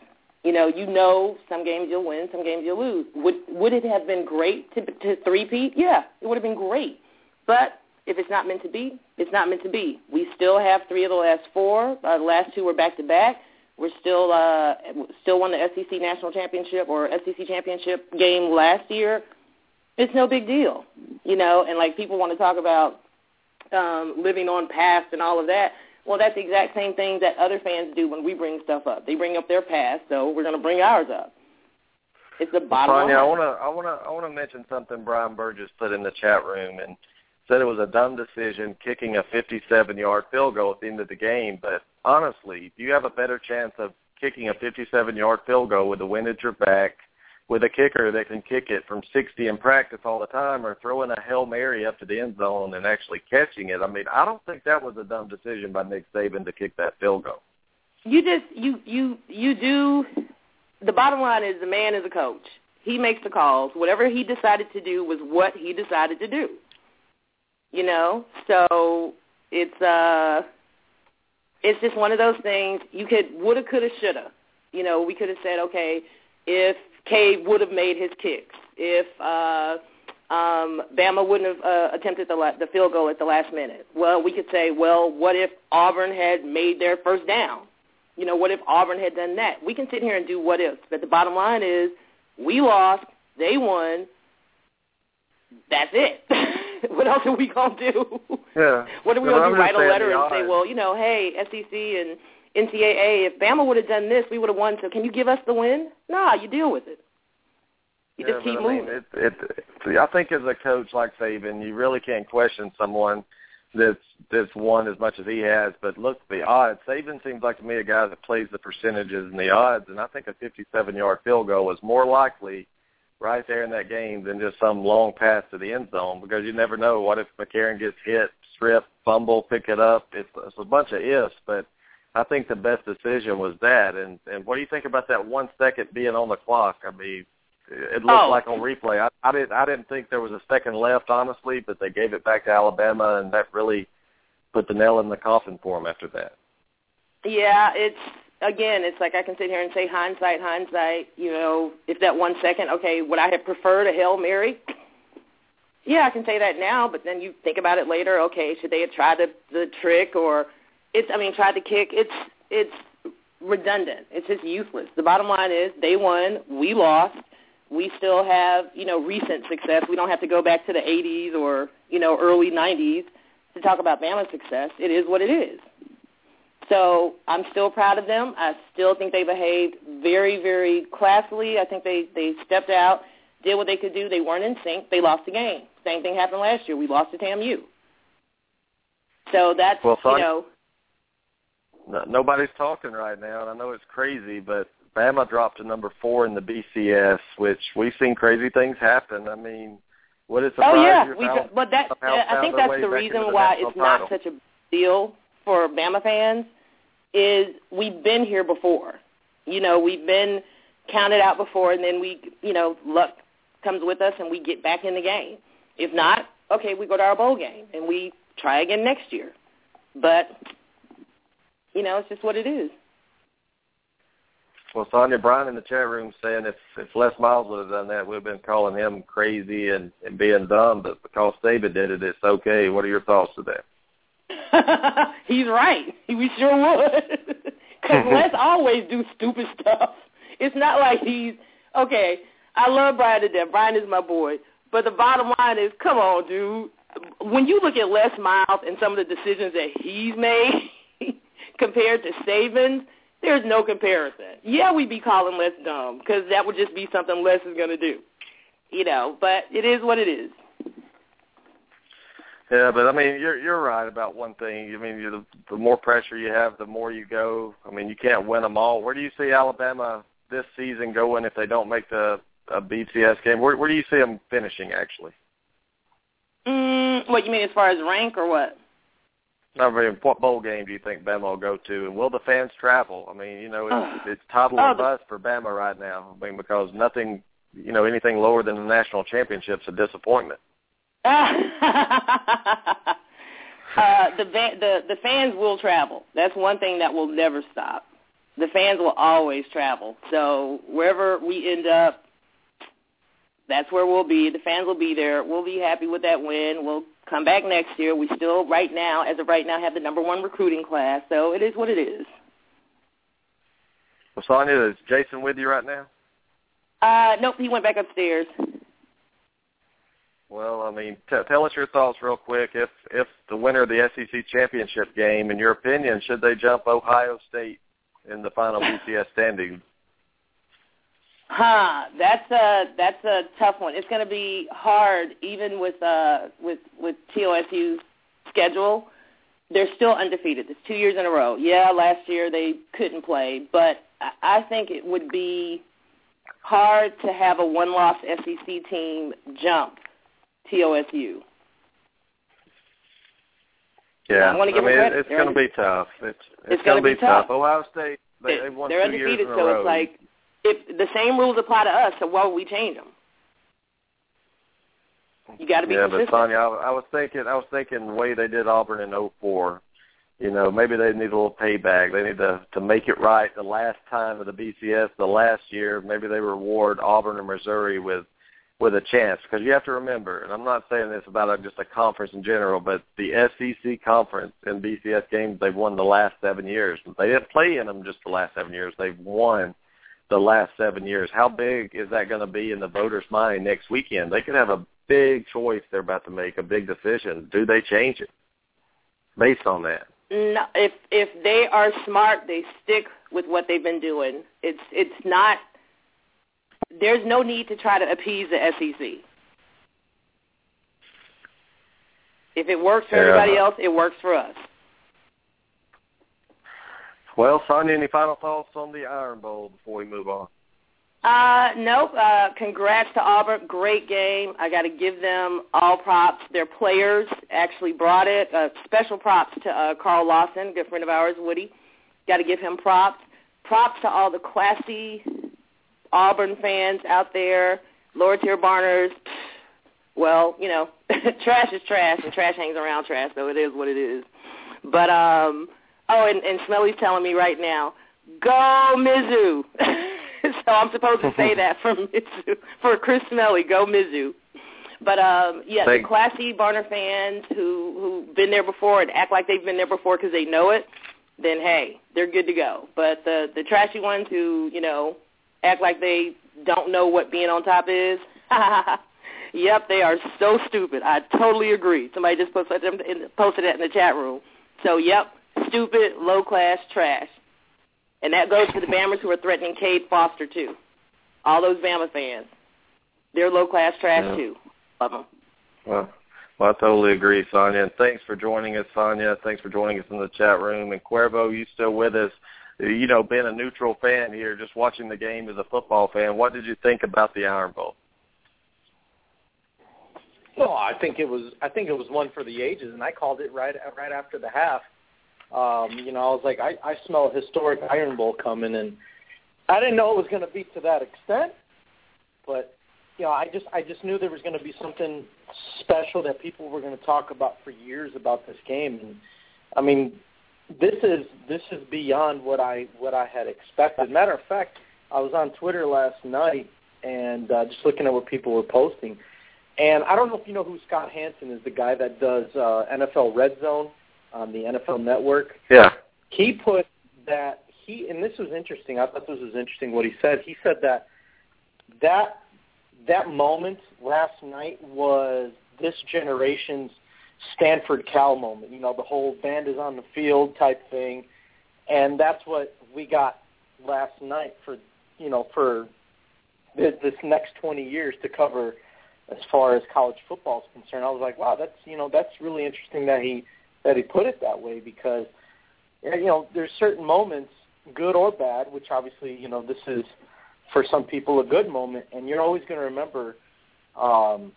You know, you know some games you'll win, some games you'll lose. Would would it have been great to to three-peat? Yeah, it would have been great. But if it's not meant to be, it's not meant to be. We still have three of the last four. Uh, the last two were back to back. We're still uh, still won the SEC national championship or SEC championship game last year. It's no big deal, you know. And like people want to talk about um, living on past and all of that. Well, that's the exact same thing that other fans do when we bring stuff up. They bring up their past, so we're going to bring ours up. It's the bottom Sonya, line. I want to I want to I want to mention something Brian Burgess put in the chat room and said it was a dumb decision kicking a 57-yard field goal at the end of the game. But honestly, do you have a better chance of kicking a 57-yard field goal with the wind at your back, with a kicker that can kick it from 60 in practice all the time, or throwing a hail mary up to the end zone and actually catching it? I mean, I don't think that was a dumb decision by Nick Saban to kick that field goal. You just you you you do. The bottom line is the man is a coach. He makes the calls. Whatever he decided to do was what he decided to do. You know, so it's uh, it's just one of those things. You could woulda, coulda, shoulda. You know, we could have said, okay, if Cade would have made his kicks, if uh, um, Bama wouldn't have uh, attempted the, la- the field goal at the last minute. Well, we could say, well, what if Auburn had made their first down? You know, what if Auburn had done that? We can sit here and do what ifs, but the bottom line is we lost, they won. That's it. what else are we gonna do? Yeah. What are we But gonna I'm do? Write a letter and say, well, you know, hey, SEC and NCAA, if Bama would have done this, we would have won. So can you give us the win? Nah, you deal with it. You yeah, just keep I mean, moving. it, it, I think as a coach like Saban, you really can't question someone that's that's won as much as he has. But look, at the odds. Saban seems like to me a guy that plays the percentages and the odds, and I think a 57-yard field goal is more likely right there in that game than just some long pass to the end zone because you never know. What if McCarron gets hit, strip, fumble, pick it up? It's, it's a bunch of ifs, but I think the best decision was that. And and what do you think about that one second being on the clock? I mean, it looked Oh. like on replay. I, I didn't I didn't think there was a second left, honestly, but they gave it back to Alabama, and that really put the nail in the coffin for them after that. Yeah, it's again, it's like I can sit here and say hindsight, hindsight. You know, if that one second, okay, would I have preferred a hail mary? Yeah, I can say that now, but then you think about it later. Okay, should they have tried the the trick or it's? I mean, tried to kick. It's it's redundant. It's just useless. The bottom line is they won, we lost. We still have you know recent success. We don't have to go back to the 80s or you know early 90s to talk about Bama's success. It is what it is. So I'm still proud of them. I still think they behaved very, very classily. I think they they stepped out, did what they could do. They weren't in sync. They lost the game. Same thing happened last year. We lost to TAMU. So that's Well, you know No, nobody's talking right now, and I know it's crazy, but Bama dropped to number four in the BCS, which we've seen crazy things happen. I mean, would it surprise oh yeah, you? we how- but that I think that's the reason the why it's not such a deal for Bama fans is we've been here before. You know, we've been counted out before, and then we, you know, luck comes with us, and we get back in the game. If not, okay, we go to our bowl game and we try again next year. But you know, it's just what it is. Well, Sonia Brian in the chat room saying if if Les Miles would have done that, we'd have been calling him crazy and and being dumb. But because David did it, it's okay. What are your thoughts to that? He's right. We sure would. Because Les always do stupid stuff. It's not like he's okay. I love Brian to death. Brian is my boy. But the bottom line is, come on, dude. When you look at Les Miles and some of the decisions that he's made compared to Saban's, there's no comparison. Yeah, we'd be calling Les dumb because that would just be something Les is going to do. You know, but it is what it is. Yeah, but I mean, you're you're right about one thing. I mean, you the, the more pressure you have, the more you go. I mean, you can't win them all. Where do you see Alabama this season going if they don't make the a BCS game? Where where do you see them finishing actually? Mm, what you mean as far as rank or what? I mean, what bowl game do you think Bama will go to, and will the fans travel? I mean, you know, it's, it's toddler Oh, or bust for Bama right now. I mean, because nothing, you know, anything lower than the national championship's a disappointment. uh, the the the fans will travel. That's one thing that will never stop. The fans will always travel. So wherever we end up, that's where we'll be. The fans will be there. We'll be happy with that win. We'll come back next year. We still, right now, as of right now, have the number one recruiting class. So it is what it is. Well, Sonia, is Jason with you right now? Uh, nope, he went back upstairs. Well, I mean, t- tell us your thoughts real quick. If if the winner of the SEC championship game, in your opinion, should they jump Ohio State in the final BCS standing? Huh, that's a that's a tough one. It's going to be hard, even with uh with with TOSU's schedule. They're still undefeated. It's two years in a row. Yeah, last year they couldn't play, but I think it would be hard to have a one-loss SEC team jump TOSU. Yeah, I, want to give I mean, credit. it's going to be tough. It's it's, it's going to be tough. Ohio State they, they've won they're two undefeated, years in a so row. it's like if the same rules apply to us, so why would we change them? You got to be yeah, consistent. but Sonya, I, I was thinking, I was thinking the way they did Auburn in '04. You know, maybe they need a little payback. They need to to make it right. The last time of the BCS, the last year, maybe they reward Auburn and Missouri with with a chance because you have to remember, and I'm not saying this about a, just a conference in general, but the SEC conference in BCS games they've won the last seven years. They didn't play in them just the last seven years. They've won the last seven years. How big is that going to be in the voters' mind next weekend? They could have a big choice they're about to make, a big decision. Do they change it based on that? No, if if they are smart, they stick with what they've been doing. It's it's not. There's no need to try to appease the SEC. If it works for Yeah. everybody else, it works for us. Well, Sonya, any final thoughts on the Iron Bowl before we move on? Uh, nope. Uh, congrats to Auburn. Great game. I got to give them all props. Their players actually brought it. Uh, special props to uh, Carl Lawson, good friend of ours, Woody. Got to give him props. Props to all the classy Auburn fans out there, lower tier Barners. Well, you know, trash is trash, and trash hangs around trash, so it is what it is. But um, oh, and, and Smelly's telling me right now, go Mizzou. so I'm supposed to say that for Mizzou, for Chris Smelly, go Mizzou. But um, yeah, Thank- the classy Barner fans who who've been there before and act like they've been there before because they know it, then hey, they're good to go. But the the trashy ones who you know act like they don't know what being on top is, yep, they are so stupid. I totally agree. Somebody just posted posted that in the chat room. So yep, stupid, low class trash. And that goes to the Bammers who are threatening Cade Foster too. All those Bama fans, they're low class trash Yeah. too. Love them. Well, well, I totally agree, Sonia. And thanks for joining us, Sonia. Thanks for joining us in the chat room. And Cuervo, you still with us? You know, being a neutral fan here, just watching the game as a football fan, what did you think about the Iron Bowl? No, I think it was. I think it was one for the ages, and I called it right right after the half. Um, you know, I was like, I, I smell a historic Iron Bowl coming, and I didn't know it was going to be to that extent, but you know, I just I just knew there was going to be something special that people were going to talk about for years about this game, and I mean, this is this is beyond what I what I had expected. Matter of fact, I was on Twitter last night and uh, just looking at what people were posting. And I don't know if you know who Scott Hanson is, the guy that does uh, NFL Red Zone on the NFL Network. Yeah. He put that he, and this was interesting. I thought this was interesting what he said. He said that that that moment last night was this generation's Stanford Cal moment. You know, the whole band is on the field type thing, and that's what we got last night for you know for this, this next 20 years to cover as far as college football is concerned. I was like, wow, that's you know that's really interesting that he that he put it that way because you know there's certain moments, good or bad, which obviously you know this is for some people a good moment, and you're always going to remember um,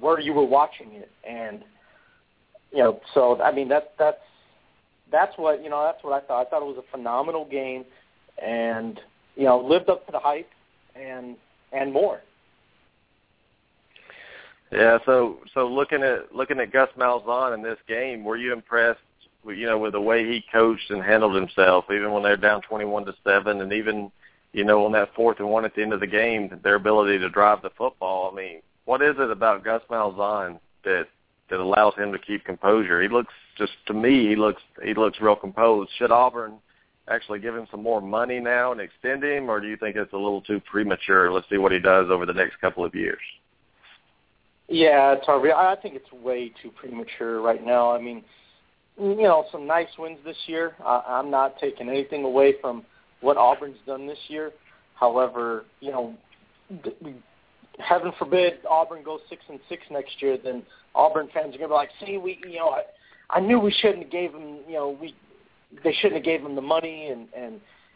where you were watching it, and you know so I mean that that's that's what you know that's what I thought. I thought it was a phenomenal game, and you know lived up to the hype and and more. Yeah, so so looking at looking at Gus Malzahn in this game, were you impressed? You know, with the way he coached and handled himself, even when they're down twenty-one to seven, and even you know on that fourth and one at the end of the game, their ability to drive the football. I mean, what is it about Gus Malzahn that that allows him to keep composure. He looks just to me, he looks he looks real composed. Should Auburn actually give him some more money now and extend him, or do you think it's a little too premature? Let's see what he does over the next couple of years. Yeah, it's. I think it's way too premature right now. I mean, you know, some nice wins this year. I, I'm not taking anything away from what Auburn's done this year. However, you know, heaven forbid Auburn goes six and six next year, then Auburn fans are gonna be like, "See, we, you know, I, I knew we shouldn't have gave him, you know, we, they shouldn't have gave him the money," and and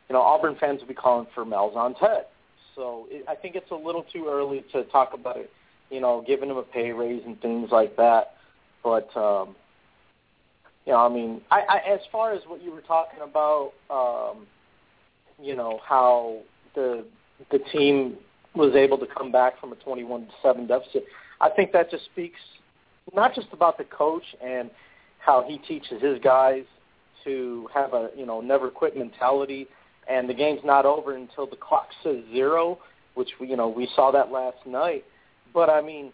you know, Auburn fans will be calling for Malzahn's head. So it, I think it's a little too early to talk about it, you know, giving him a pay raise and things like that. But um, you know, I mean, I, I as far as what you were talking about, um, you know, how the the team was able to come back from a 21 7 deficit. I think that just speaks not just about the coach and how he teaches his guys to have a you know never quit mentality, and the game's not over until the clock says zero, which we you know we saw that last night. But I mean,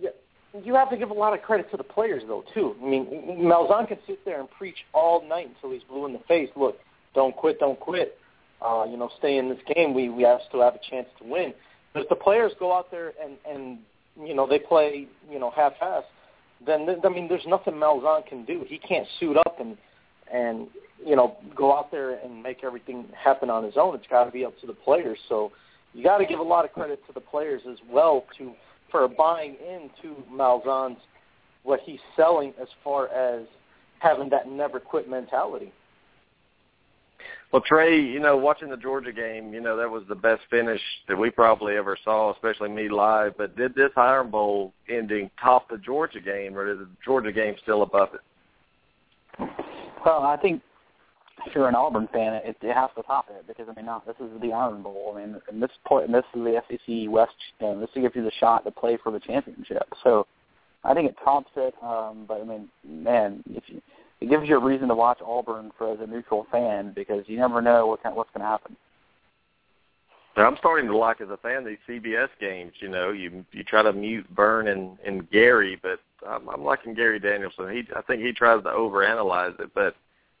you have to give a lot of credit to the players though too. I mean, Malzahn can sit there and preach all night until he's blue in the face. Look, don't quit, don't quit uh, you know, stay in this game, we we have still have a chance to win. But if the players go out there and and you know they play you know half-assed, then th- I mean there's nothing Malzahn can do. He can't suit up and and you know go out there and make everything happen on his own. It's got to be up to the players. So you got to give a lot of credit to the players as well to for buying into Malzahn's what he's selling as far as having that never quit mentality. Well, Trey, you know, watching the Georgia game, you know, that was the best finish that we probably ever saw, especially me live. But did this Iron Bowl ending top the Georgia game, or is the Georgia game still above it? Well, I think if you're an Auburn fan, it, it has to top it because I mean, not this is the Iron Bowl. I mean, and this point, this is the SEC West. You know, this gives you the shot to play for the championship. So, I think it tops it. Um, but I mean, man, if you it gives you a reason to watch Auburn for as a neutral fan because you never know what kind, what's going to happen. I'm starting to like as a fan these CBS games. You know, you you try to mute Verne and and Gary, but I'm, I'm liking Gary Danielson. He I think he tries to overanalyze it, but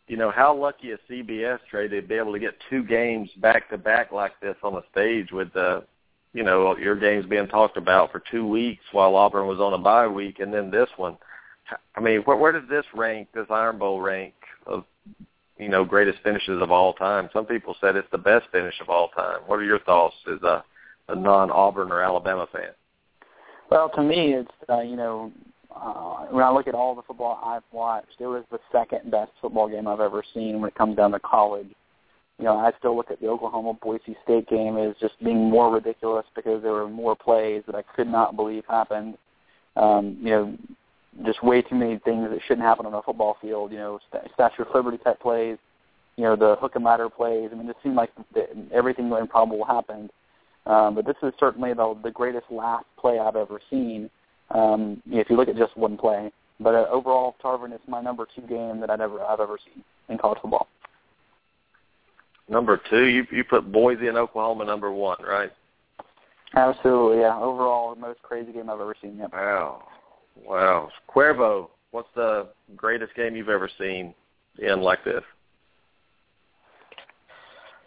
you know how lucky is CBS Trey to be able to get two games back to back like this on the stage with the you know your games being talked about for two weeks while Auburn was on a bye week, and then this one. I mean, where, where does this rank, this Iron Bowl rank of, you know, greatest finishes of all time? Some people said it's the best finish of all time. What are your thoughts as a, a non-Auburn or Alabama fan? Well, to me, it's uh, you know, uh, when I look at all the football I've watched, it was the second best football game I've ever seen when it comes down to college. You know, I still look at the Oklahoma Boise State game as just being more ridiculous because there were more plays that I could not believe happened. Um, you know, just way too many things that shouldn't happen on a football field. You know, Statue of Liberty type plays, you know, the hook and ladder plays. I mean, it seemed like everything improbable happened. Um, but this is certainly the, the greatest last play I've ever seen. Um, if you look at just one play, but uh, overall, Tarvin is my number two game that I've ever I've ever seen in college football. Number two, you you put Boise and Oklahoma number one, right? Absolutely, yeah. Overall, the most crazy game I've ever seen. Yep. Wow. Wow. Cuervo, what's the greatest game you've ever seen in like this?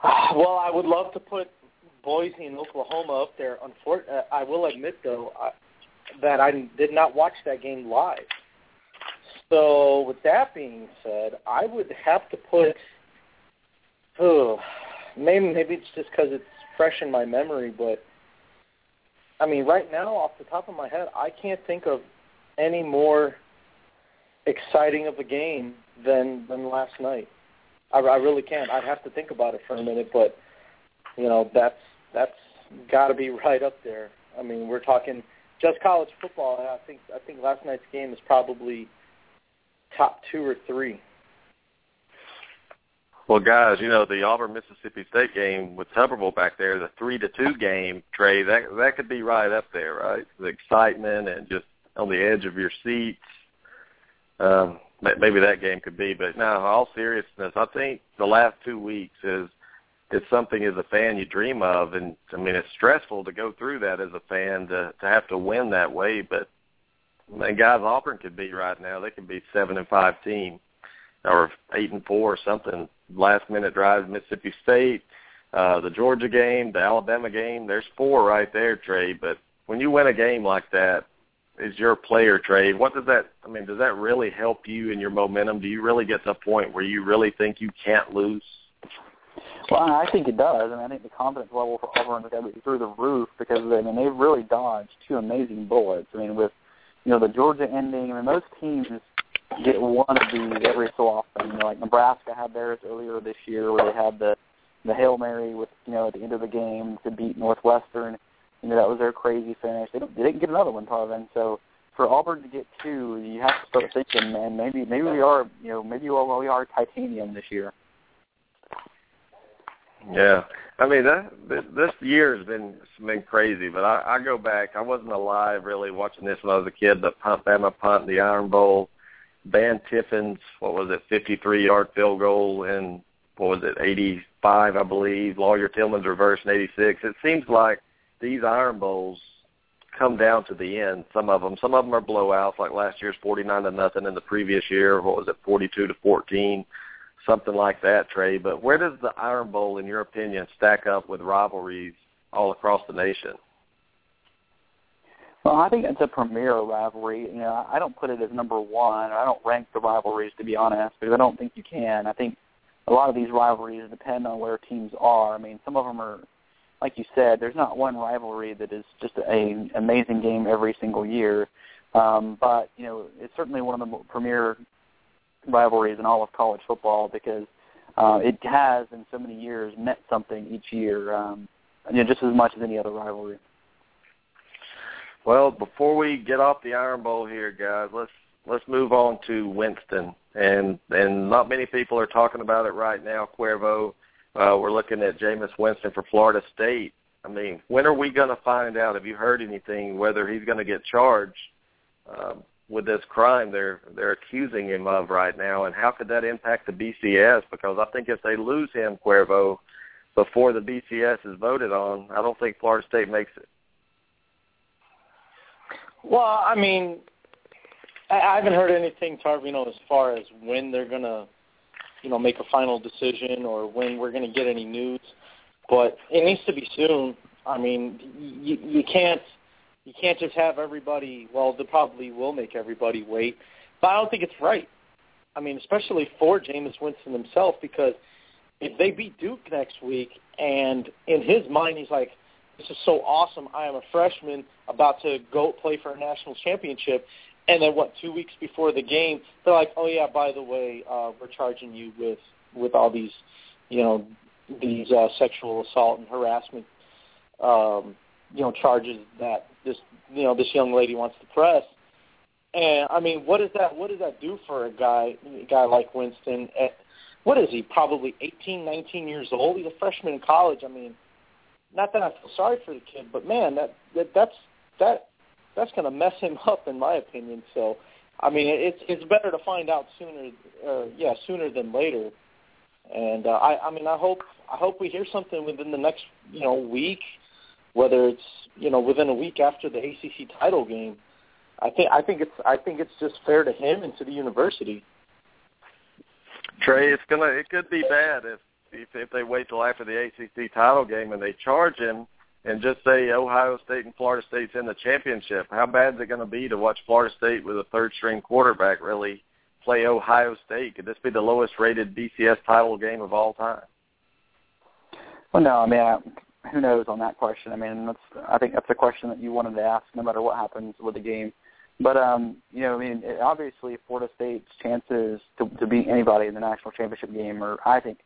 Well, I would love to put Boise and Oklahoma up there. Unfor- uh, I will admit, though, I, that I did not watch that game live. So, with that being said, I would have to put. Oh, maybe maybe it's just because it's fresh in my memory, but I mean, right now, off the top of my head, I can't think of any more exciting of a game than than last night. I, I really can't. I'd have to think about it for a minute, but you know that's that's got to be right up there. I mean, we're talking just college football. I think I think last night's game is probably top two or three. Well, guys, you know the Auburn Mississippi State game with Tuberville back there, the three to two game, Trey. That that could be right up there, right? The excitement and just on the edge of your seats. Um, maybe that game could be, but no, all seriousness, I think the last two weeks is it's something as a fan you dream of, and I mean it's stressful to go through that as a fan to to have to win that way, but and guys Auburn could be right now. They could be seven and five team, or eight and four or something. Last minute drives, Mississippi State, uh, the Georgia game, the Alabama game. There's four right there, Trey. But when you win a game like that, is your player Trey? What does that? I mean, does that really help you in your momentum? Do you really get to a point where you really think you can't lose? Well, I think it does. I mean, I think the confidence level for Auburn is be through the roof because I mean they've really dodged two amazing bullets. I mean, with you know the Georgia ending. I mean, most teams get one of these every so often. You know, like Nebraska had theirs earlier this year, where they had the the hail mary with you know at the end of the game to beat Northwestern. You know, that was their crazy finish. They, they didn't get another one, Tarvin. So for Auburn to get two, you have to start thinking, man, maybe maybe we are, you know, maybe we are titanium this year. Yeah, I mean that this year has been been crazy. But I, I go back. I wasn't alive really watching this when I was a kid. But punt, Bama punt, the Iron Bowl, Van Tiffin's what was it, 53 yard field goal in what was it, 85 I believe. Lawyer Tillman's reverse in 86. It seems like these Iron Bowls come down to the end. Some of them, some of them are blowouts, like last year's 49 to nothing, and the previous year, what was it, 42 to 14 something like that, Trey. But where does the Iron Bowl, in your opinion, stack up with rivalries all across the nation? Well, I think it's a premier rivalry. You know, I don't put it as number one. I don't rank the rivalries, to be honest, because I don't think you can. I think a lot of these rivalries depend on where teams are. I mean, some of them are, like you said, there's not one rivalry that is just a amazing game every single year. Um, but you know, it's certainly one of the premier rivalries in all of college football because uh, it has in so many years meant something each year, um, you know, just as much as any other rivalry. Well, before we get off the Iron Bowl here, guys, let's let's move on to Winston, and and not many people are talking about it right now. Cuervo, uh, we're looking at Jameis Winston for Florida State. I mean, when are we going to find out? Have you heard anything whether he's going to get charged? Um, with this crime they're they're accusing him of right now, and how could that impact the BCS? Because I think if they lose him, Cuervo, before the BCS is voted on, I don't think Florida State makes it. Well, I mean, I haven't heard anything, Tarvino, as far as when they're gonna, you know, make a final decision or when we're gonna get any news. But it needs to be soon. I mean, you, you can't you can't just have everybody. Well, they probably will make everybody wait, but I don't think it's right. I mean, especially for Jameis Winston himself, because if they beat Duke next week, and in his mind he's like, "This is so awesome! I am a freshman about to go play for a national championship." And then what? Two weeks before the game, they're like, "Oh yeah, by the way, uh, we're charging you with with all these, you know, these uh, sexual assault and harassment, um, you know, charges that this you know this young lady wants to press. And I mean, what does that what does that do for a guy a guy like Winston? At, what is he? Probably 18, 19 years old. He's a freshman in college. I mean, not that I feel sorry for the kid, but man, that, that that's that that's going to mess him up, in my opinion. So, I mean, it's it's better to find out sooner, uh, yeah, sooner than later. And uh, I, I mean, I hope I hope we hear something within the next you know week, whether it's you know within a week after the ACC title game. I think I think it's I think it's just fair to him and to the university. Trey, it's gonna it could be bad if if, if they wait till after the ACC title game and they charge him and just say Ohio State and Florida State's in the championship. How bad is it going to be to watch Florida State with a third string quarterback really play Ohio State? Could this be the lowest rated BCS title game of all time? Well, no. I mean, who knows on that question? I mean, that's I think that's a question that you wanted to ask, no matter what happens with the game. But um, you know, I mean, it, obviously, Florida State's chances to, to beat anybody in the national championship game are, I think,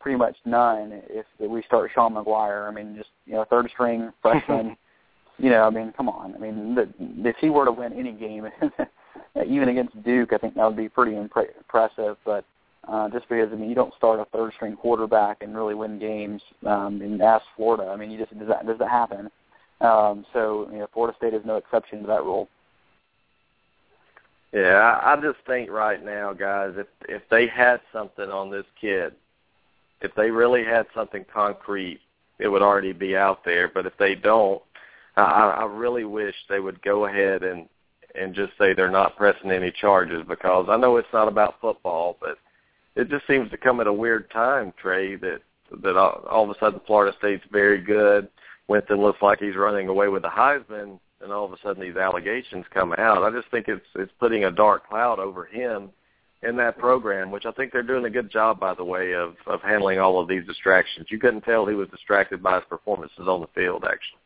pretty much none. If, if we start Sean Maguire. I mean, just you know, third string freshman. you know, I mean, come on. I mean, the, if he were to win any game, even against Duke, I think that would be pretty impre- impressive. But uh, just because I mean you don't start a third string quarterback and really win games um, in ask Florida. I mean you just does that does that happen? Um, so you know Florida State is no exception to that rule. Yeah, I, I just think right now, guys, if if they had something on this kid, if they really had something concrete, it would already be out there. But if they don't, I, I really wish they would go ahead and and just say they're not pressing any charges because I know it's not about football, but it just seems to come at a weird time, Trey, that that all, all of a sudden Florida State's very good. Winston looks like he's running away with the Heisman, and all of a sudden these allegations come out. I just think it's it's putting a dark cloud over him in that program, which I think they're doing a good job, by the way, of of handling all of these distractions. You couldn't tell he was distracted by his performances on the field, actually.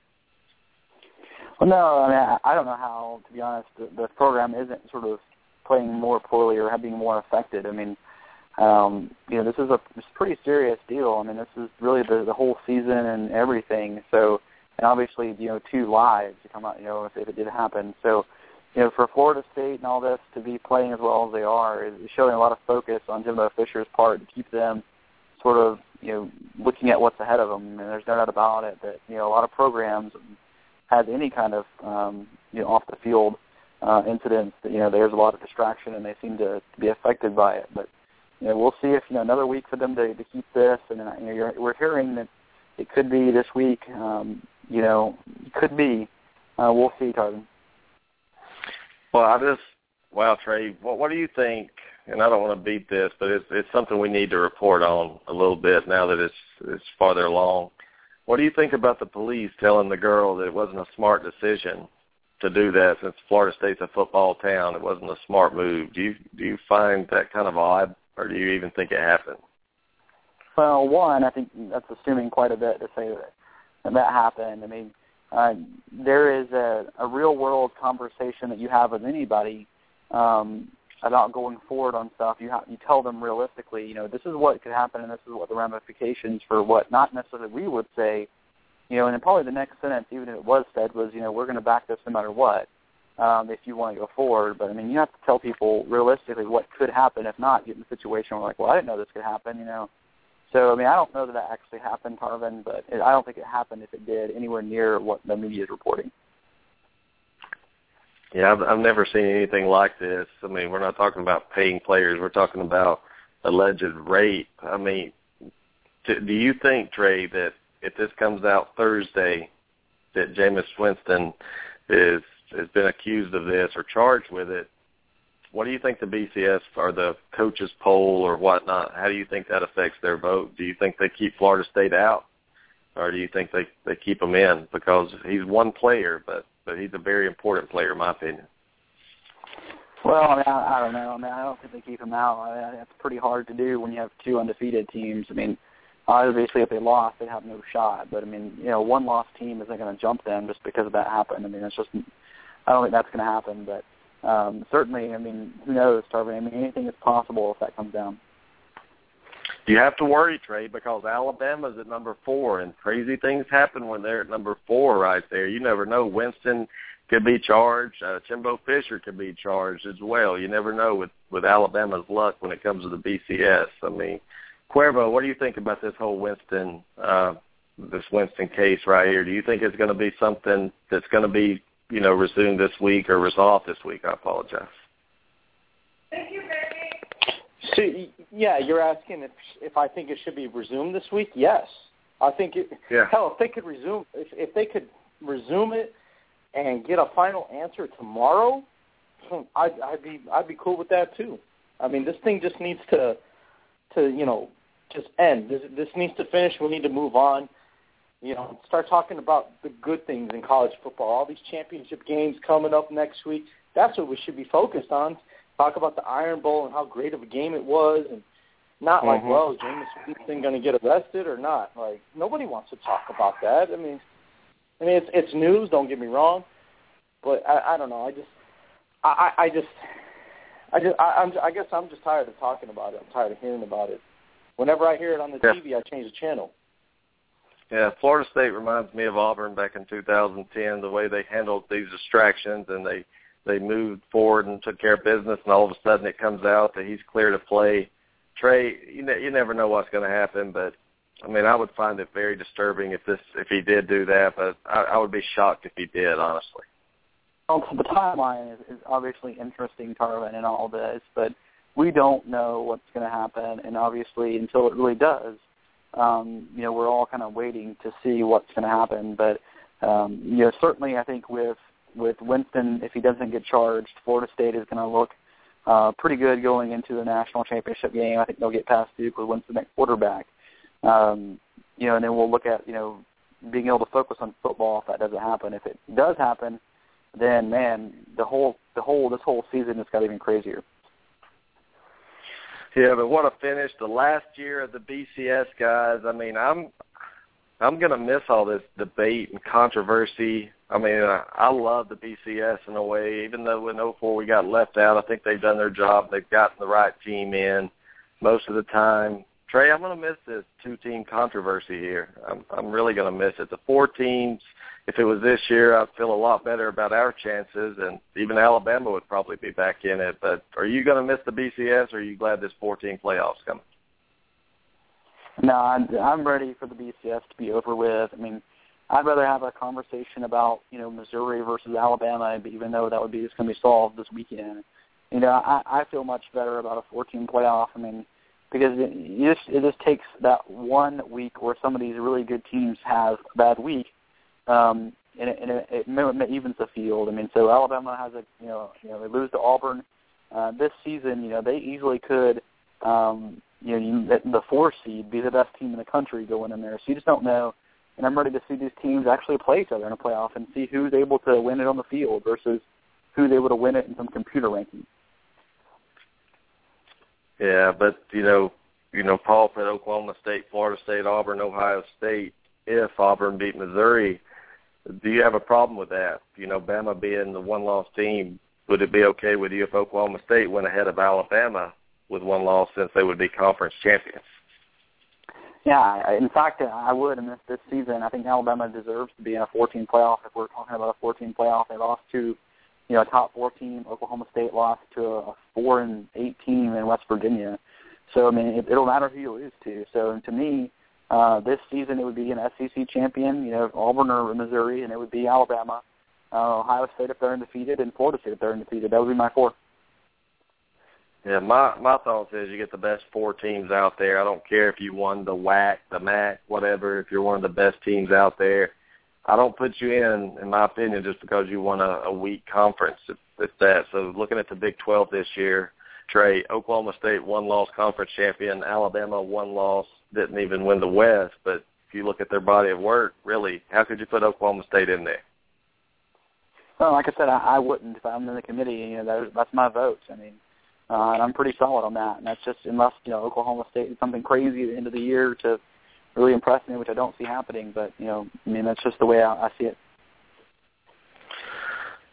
Well, no, I mean, I don't know how, to be honest, the, the program isn't sort of playing more poorly or being more affected. I mean, um, you know, this is a it's pretty serious deal. I mean, this is really the the whole season and everything. So, and obviously, you know, two lives to come out, you know, if, if it did happen. So, you know, for Florida State and all this to be playing as well as they are is showing a lot of focus on Jimbo Fisher's part to keep them sort of, you know, looking at what's ahead of them. And there's no doubt about it that you know a lot of programs have any kind of um, you know off the field uh, incidents. You know, there's a lot of distraction and they seem to, to be affected by it. But you know, we'll see if you know another week for them to, to keep this. And you know, you're, we're hearing that it could be this week. Um, you know, could be. Uh, we'll see, Tarvin. Well, I just wow, Trey. What what do you think? And I don't want to beat this, but it's it's something we need to report on a little bit now that it's it's farther along. What do you think about the police telling the girl that it wasn't a smart decision to do that since Florida State's a football town? It wasn't a smart move. Do you do you find that kind of odd, or do you even think it happened? Well, one, I think that's assuming quite a bit to say that that, happened. I mean, uh, there is a, a real world conversation that you have with anybody um, about going forward on stuff. You have you tell them realistically, you know, this is what could happen, and this is what the ramifications for what not necessarily we would say, you know, and then probably the next sentence, even if it was said, was, you know, we're going to back this no matter what. Um, if you want to go forward, but I mean, you have to tell people realistically what could happen. If not, get in a situation where like, well, I didn't know this could happen, you know. So I mean, I don't know that that actually happened, Tarvin, but it, I don't think it happened if it did anywhere near what the media is reporting. Yeah, I've, I've never seen anything like this. I mean, we're not talking about paying players; we're talking about alleged rape. I mean, do, do you think, Trey, that if this comes out Thursday, that Jameis Winston is has been accused of this or charged with it, what do you think the BCS or the coaches poll or whatnot? How do you think that affects their vote? Do you think they keep Florida State out, or do you think they they keep him in because he's one player, but but he's a very important player in my opinion. Well, I mean, I, I don't know. I mean, I don't think they keep him out. I mean, that's pretty hard to do when you have two undefeated teams. I mean, obviously, if they lost, they'd have no shot. But I mean, you know, one lost team isn't going to jump them just because of that happened. I mean, it's just, I don't think that's going to happen. But um, certainly, I mean, who knows, Tarvin? I mean, anything is possible if that comes down. You have to worry, Trey, because Alabama's at number four, and crazy things happen when they're at number four right there. You never know. Winston could be charged. Uh, Jimbo Fisher could be charged as well. You never know with with Alabama's luck when it comes to the BCS. I mean, Cuervo, what do you think about this whole Winston uh, this Winston case right here? Do you think it's going to be something that's going to be you know, resumed this week or resolved this week. I apologize. Thank you, baby. So, yeah, you're asking if if I think it should be resumed this week. Yes, I think it. Yeah. Hell, if they could resume, if if they could resume it and get a final answer tomorrow, hmm, I'd I'd be I'd be cool with that too. I mean, this thing just needs to to you know just end. This this needs to finish. We need to move on. You know, start talking about the good things in college football. All these championship games coming up next week. That's what we should be focused on. Talk about the Iron Bowl and how great of a game it was, and not like, mm-hmm. well, is Jameis Winston going to get arrested or not? Like nobody wants to talk about that. I mean, I mean it's it's news. Don't get me wrong, but I, I don't know. I just, I, I just, I just, I, I'm, I guess I'm just tired of talking about it. I'm tired of hearing about it. Whenever I hear it on the yeah. TV, I change the channel. Yeah, Florida State reminds me of Auburn back in 2010. The way they handled these distractions and they they moved forward and took care of business, and all of a sudden it comes out that he's clear to play. Trey, you ne- you never know what's going to happen, but I mean, I would find it very disturbing if this if he did do that, but I, I would be shocked if he did, honestly. Well, the timeline is, is obviously interesting, Tarvin, and all this, but we don't know what's going to happen, and obviously until it really does, um, you know, we're all kind of waiting to see what's going to happen. But um, you know, certainly, I think with with Winston, if he doesn't get charged, Florida State is going to look uh, pretty good going into the national championship game. I think they'll get past Duke with Winston at quarterback. Um, you know, and then we'll look at you know being able to focus on football if that doesn't happen. If it does happen, then man, the whole the whole this whole season has got even crazier. Yeah, but what a finish! The last year of the BCS guys. I mean, I'm I'm gonna miss all this debate and controversy. I mean, I, I love the BCS in a way. Even though in 04 we got left out, I think they've done their job. They've gotten the right team in most of the time. Trey, I'm gonna miss this two-team controversy here. I'm I'm really gonna miss it. The four teams if it was this year, I'd feel a lot better about our chances, and even Alabama would probably be back in it. But are you going to miss the BCS, or are you glad this 14 playoffs coming? No, I'm, ready for the BCS to be over with. I mean, I'd rather have a conversation about you know Missouri versus Alabama, even though that would be just going to be solved this weekend. You know, I, I feel much better about a 14 playoff. I mean, because it, just it just takes that one week where some of these really good teams have a bad week um, and it, and it, it, evens the field. I mean, so Alabama has a you know you know they lose to Auburn uh, this season. You know they easily could um, you know you, the four seed be the best team in the country going in there. So you just don't know. And I'm ready to see these teams actually play each other in a playoff and see who's able to win it on the field versus who's able to win it in some computer ranking. Yeah, but you know, you know, Paul put Oklahoma State, Florida State, Auburn, Ohio State. If Auburn beat Missouri, do you have a problem with that? You know, Bama being the one-loss team, would it be okay with you if Oklahoma State went ahead of Alabama with one loss since they would be conference champions? Yeah, in fact, I would in this this season. I think Alabama deserves to be in a 14 playoff. If we're talking about a 14 playoff, they lost to, you know, a top four team. Oklahoma State lost to a four and eight team in West Virginia. So I mean, it, it'll matter who you lose to. So to me, uh, this season it would be an SEC champion, you know, Auburn or Missouri, and it would be Alabama, uh, Ohio State if they're undefeated, and Florida State if they're undefeated. That would be my four. Yeah, my my thoughts is you get the best four teams out there. I don't care if you won the WAC, the MAC, whatever. If you're one of the best teams out there, I don't put you in, in my opinion, just because you won a, a weak conference. It's, it's that. So looking at the Big 12 this year, Trey, Oklahoma State one loss conference champion, Alabama one loss didn't even win the West, but if you look at their body of work, really, how could you put Oklahoma State in there? Well, like I said, I, I wouldn't if I'm in the committee. You know, that, that's my vote. I mean, uh, and I'm pretty solid on that. And that's just unless you know Oklahoma State did something crazy at the end of the year to really impress me, which I don't see happening. But you know, I mean, that's just the way I, I see it.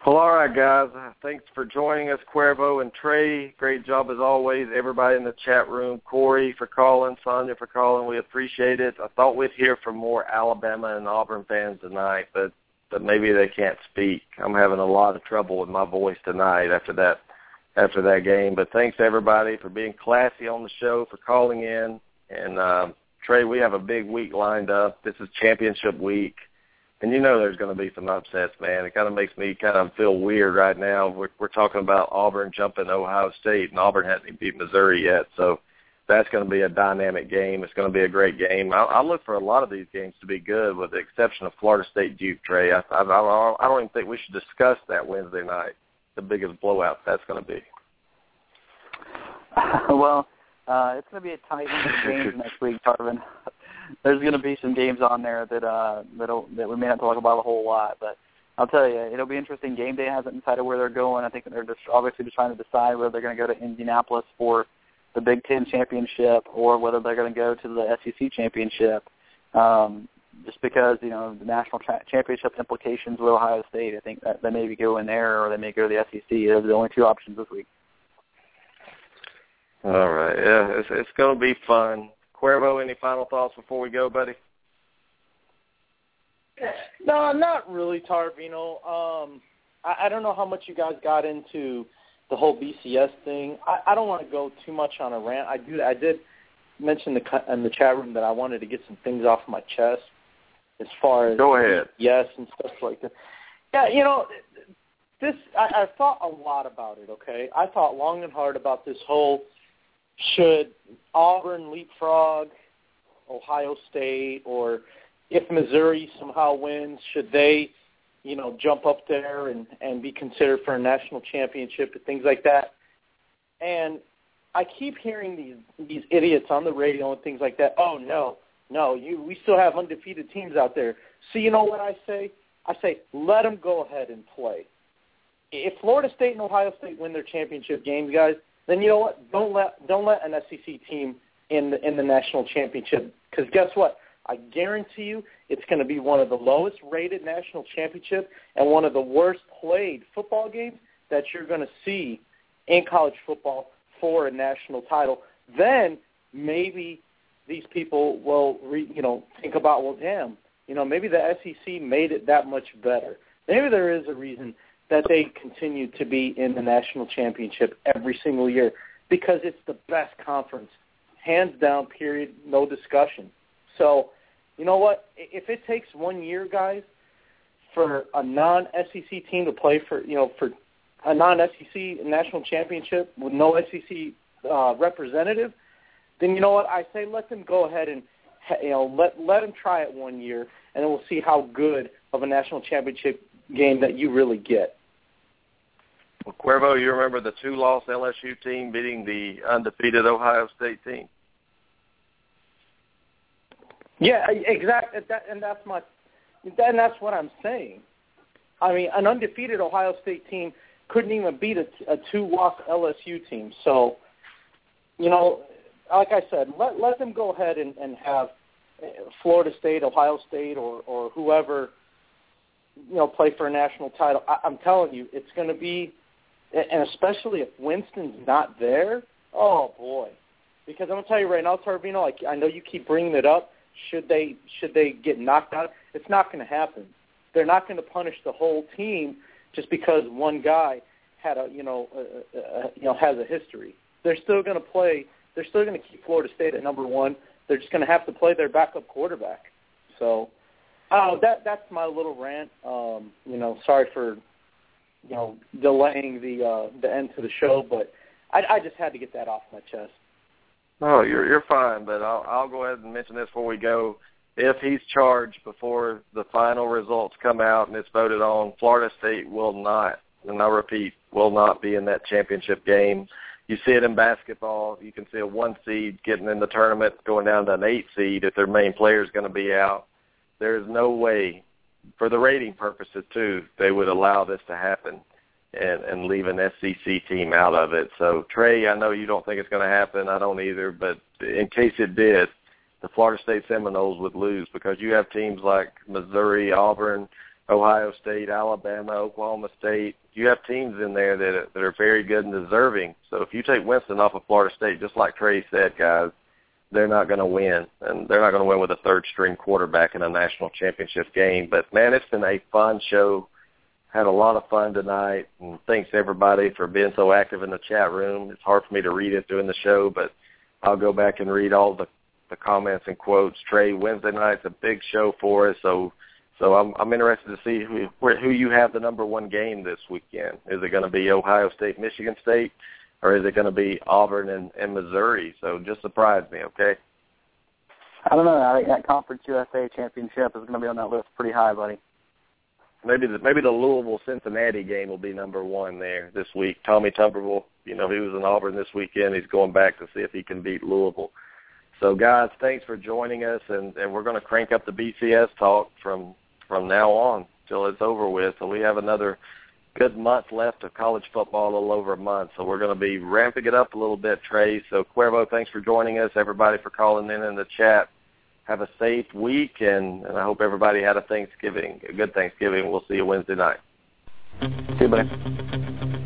Well, all right, guys. Thanks for joining us, Cuervo and Trey. Great job as always. Everybody in the chat room, Corey for calling, Sonia for calling. We appreciate it. I thought we'd hear from more Alabama and Auburn fans tonight, but but maybe they can't speak. I'm having a lot of trouble with my voice tonight after that after that game. But thanks everybody for being classy on the show, for calling in. And uh, Trey, we have a big week lined up. This is championship week and you know there's going to be some upsets, man. It kind of makes me kind of feel weird right now. We're, we're talking about Auburn jumping Ohio State, and Auburn hasn't beat Missouri yet, so that's going to be a dynamic game. It's going to be a great game. I, I look for a lot of these games to be good, with the exception of Florida State Duke. Trey, I, I, I don't even think we should discuss that Wednesday night. The biggest blowout that's going to be. well, uh, it's going to be a tight game next week, Tarvin there's going to be some games on there that uh that'll that we may not talk about a whole lot, but I'll tell you, it'll be interesting. Game day hasn't decided where they're going. I think they're just obviously just trying to decide whether they're going to go to Indianapolis for the Big Ten championship or whether they're going to go to the SEC championship. Um, just because you know the national cha- championship implications with Ohio State, I think that they may go in there or they may go to the SEC. Those are the only two options this week. All right, yeah, it's it's going to be fun. Cuervo, any final thoughts before we go, buddy? No, not really, Tarvino. Um, I, I don't know how much you guys got into the whole BCS thing. I, I don't want to go too much on a rant. I do. I did mention the, in the chat room that I wanted to get some things off my chest as far as go ahead. Yes, and stuff like that. Yeah, you know, this I, I thought a lot about it. Okay, I thought long and hard about this whole should Auburn leapfrog Ohio State, or if Missouri somehow wins, should they you know, jump up there and and be considered for a national championship and things like that. And I keep hearing these these idiots on the radio and things like that. Oh no, no, you we still have undefeated teams out there. So you know what I say? I say let them go ahead and play. If Florida State and Ohio State win their championship games, guys, then you know what? Don't let don't let an SEC team in the in the national championship because guess what? I guarantee you it's going to be one of the lowest rated national championship and one of the worst played football games that you're going to see in college football for a national title. Then maybe these people will, re, you know, think about, well, damn, you know, maybe the SEC made it that much better. Maybe there is a reason that they continue to be in the national championship every single year because it's the best conference, hands down. Period, no discussion. So you know what? If it takes one year, guys, for a non-SEC team to play for, you know, for a non-SEC national championship with no SEC uh, representative, then you know what? I say let them go ahead and, you know, let let them try it one year, and then we'll see how good of a national championship game that you really get. Well, Cuervo, you remember the two-loss LSU team beating the undefeated Ohio State team? Yeah, exactly. That, and that's my, and that's what I'm saying. I mean, an undefeated Ohio State team couldn't even beat a, a two-loss LSU team. So, you know, like I said, let let them go ahead and, and have eh, Florida State, Ohio State, or or whoever, you know, play for a national title. I, I'm telling you, it's going to be, and especially if Winston's not there. Oh boy, because I'm going to tell you right now, Tarvino. Like I know you keep bringing it up should they should they get knocked out? It's not going to happen. They're not going to punish the whole team just because one guy had a you know a, a, you know has a history. They're still going to play. They're still going to keep Florida State at number one. They're just going to have to play their backup quarterback. So, oh, that that's my little rant. Um, you know, sorry for you know delaying the uh, the end to the show, but I, I just had to get that off my chest. No, you're you're fine, but I'll I'll go ahead and mention this before we go. If he's charged before the final results come out and it's voted on, Florida State will not, and I repeat, will not be in that championship game. You see it in basketball. You can see a one seed getting in the tournament, going down to an eight seed if their main player is going to be out. There is no way, for the rating purposes too, they would allow this to happen and and leave an SEC team out of it. So Trey, I know you don't think it's going to happen. I don't either. But in case it did, the Florida State Seminoles would lose because you have teams like Missouri, Auburn, Ohio State, Alabama, Oklahoma State. You have teams in there that that are very good and deserving. So if you take Winston off of Florida State, just like Trey said, guys, they're not going to win, and they're not going to win with a third string quarterback in a national championship game. But man, it's been a fun show had a lot of fun tonight, and thanks everybody for being so active in the chat room. It's hard for me to read it during the show, but I'll go back and read all the the comments and quotes. Trey, Wednesday night's a big show for us, so so I'm I'm interested to see who who you have the number one game this weekend. Is it going to be Ohio State, Michigan State, or is it going to be Auburn and, and Missouri? So just surprise me, okay? I don't know. I think that Conference USA championship is going to be on that list pretty high, buddy. Maybe the maybe the Louisville Cincinnati game will be number one there this week. Tommy Tuberville, you know, he was in Auburn this weekend. He's going back to see if he can beat Louisville. So guys, thanks for joining us, and and we're going to crank up the BCS talk from from now on till it's over with. So we have another good month left of college football, a little over a month. So we're going to be ramping it up a little bit, Trey. So Cuervo, thanks for joining us. Everybody for calling in in the chat have a safe week, and, and I hope everybody had a Thanksgiving, a good Thanksgiving. We'll see you Wednesday night. See you, buddy.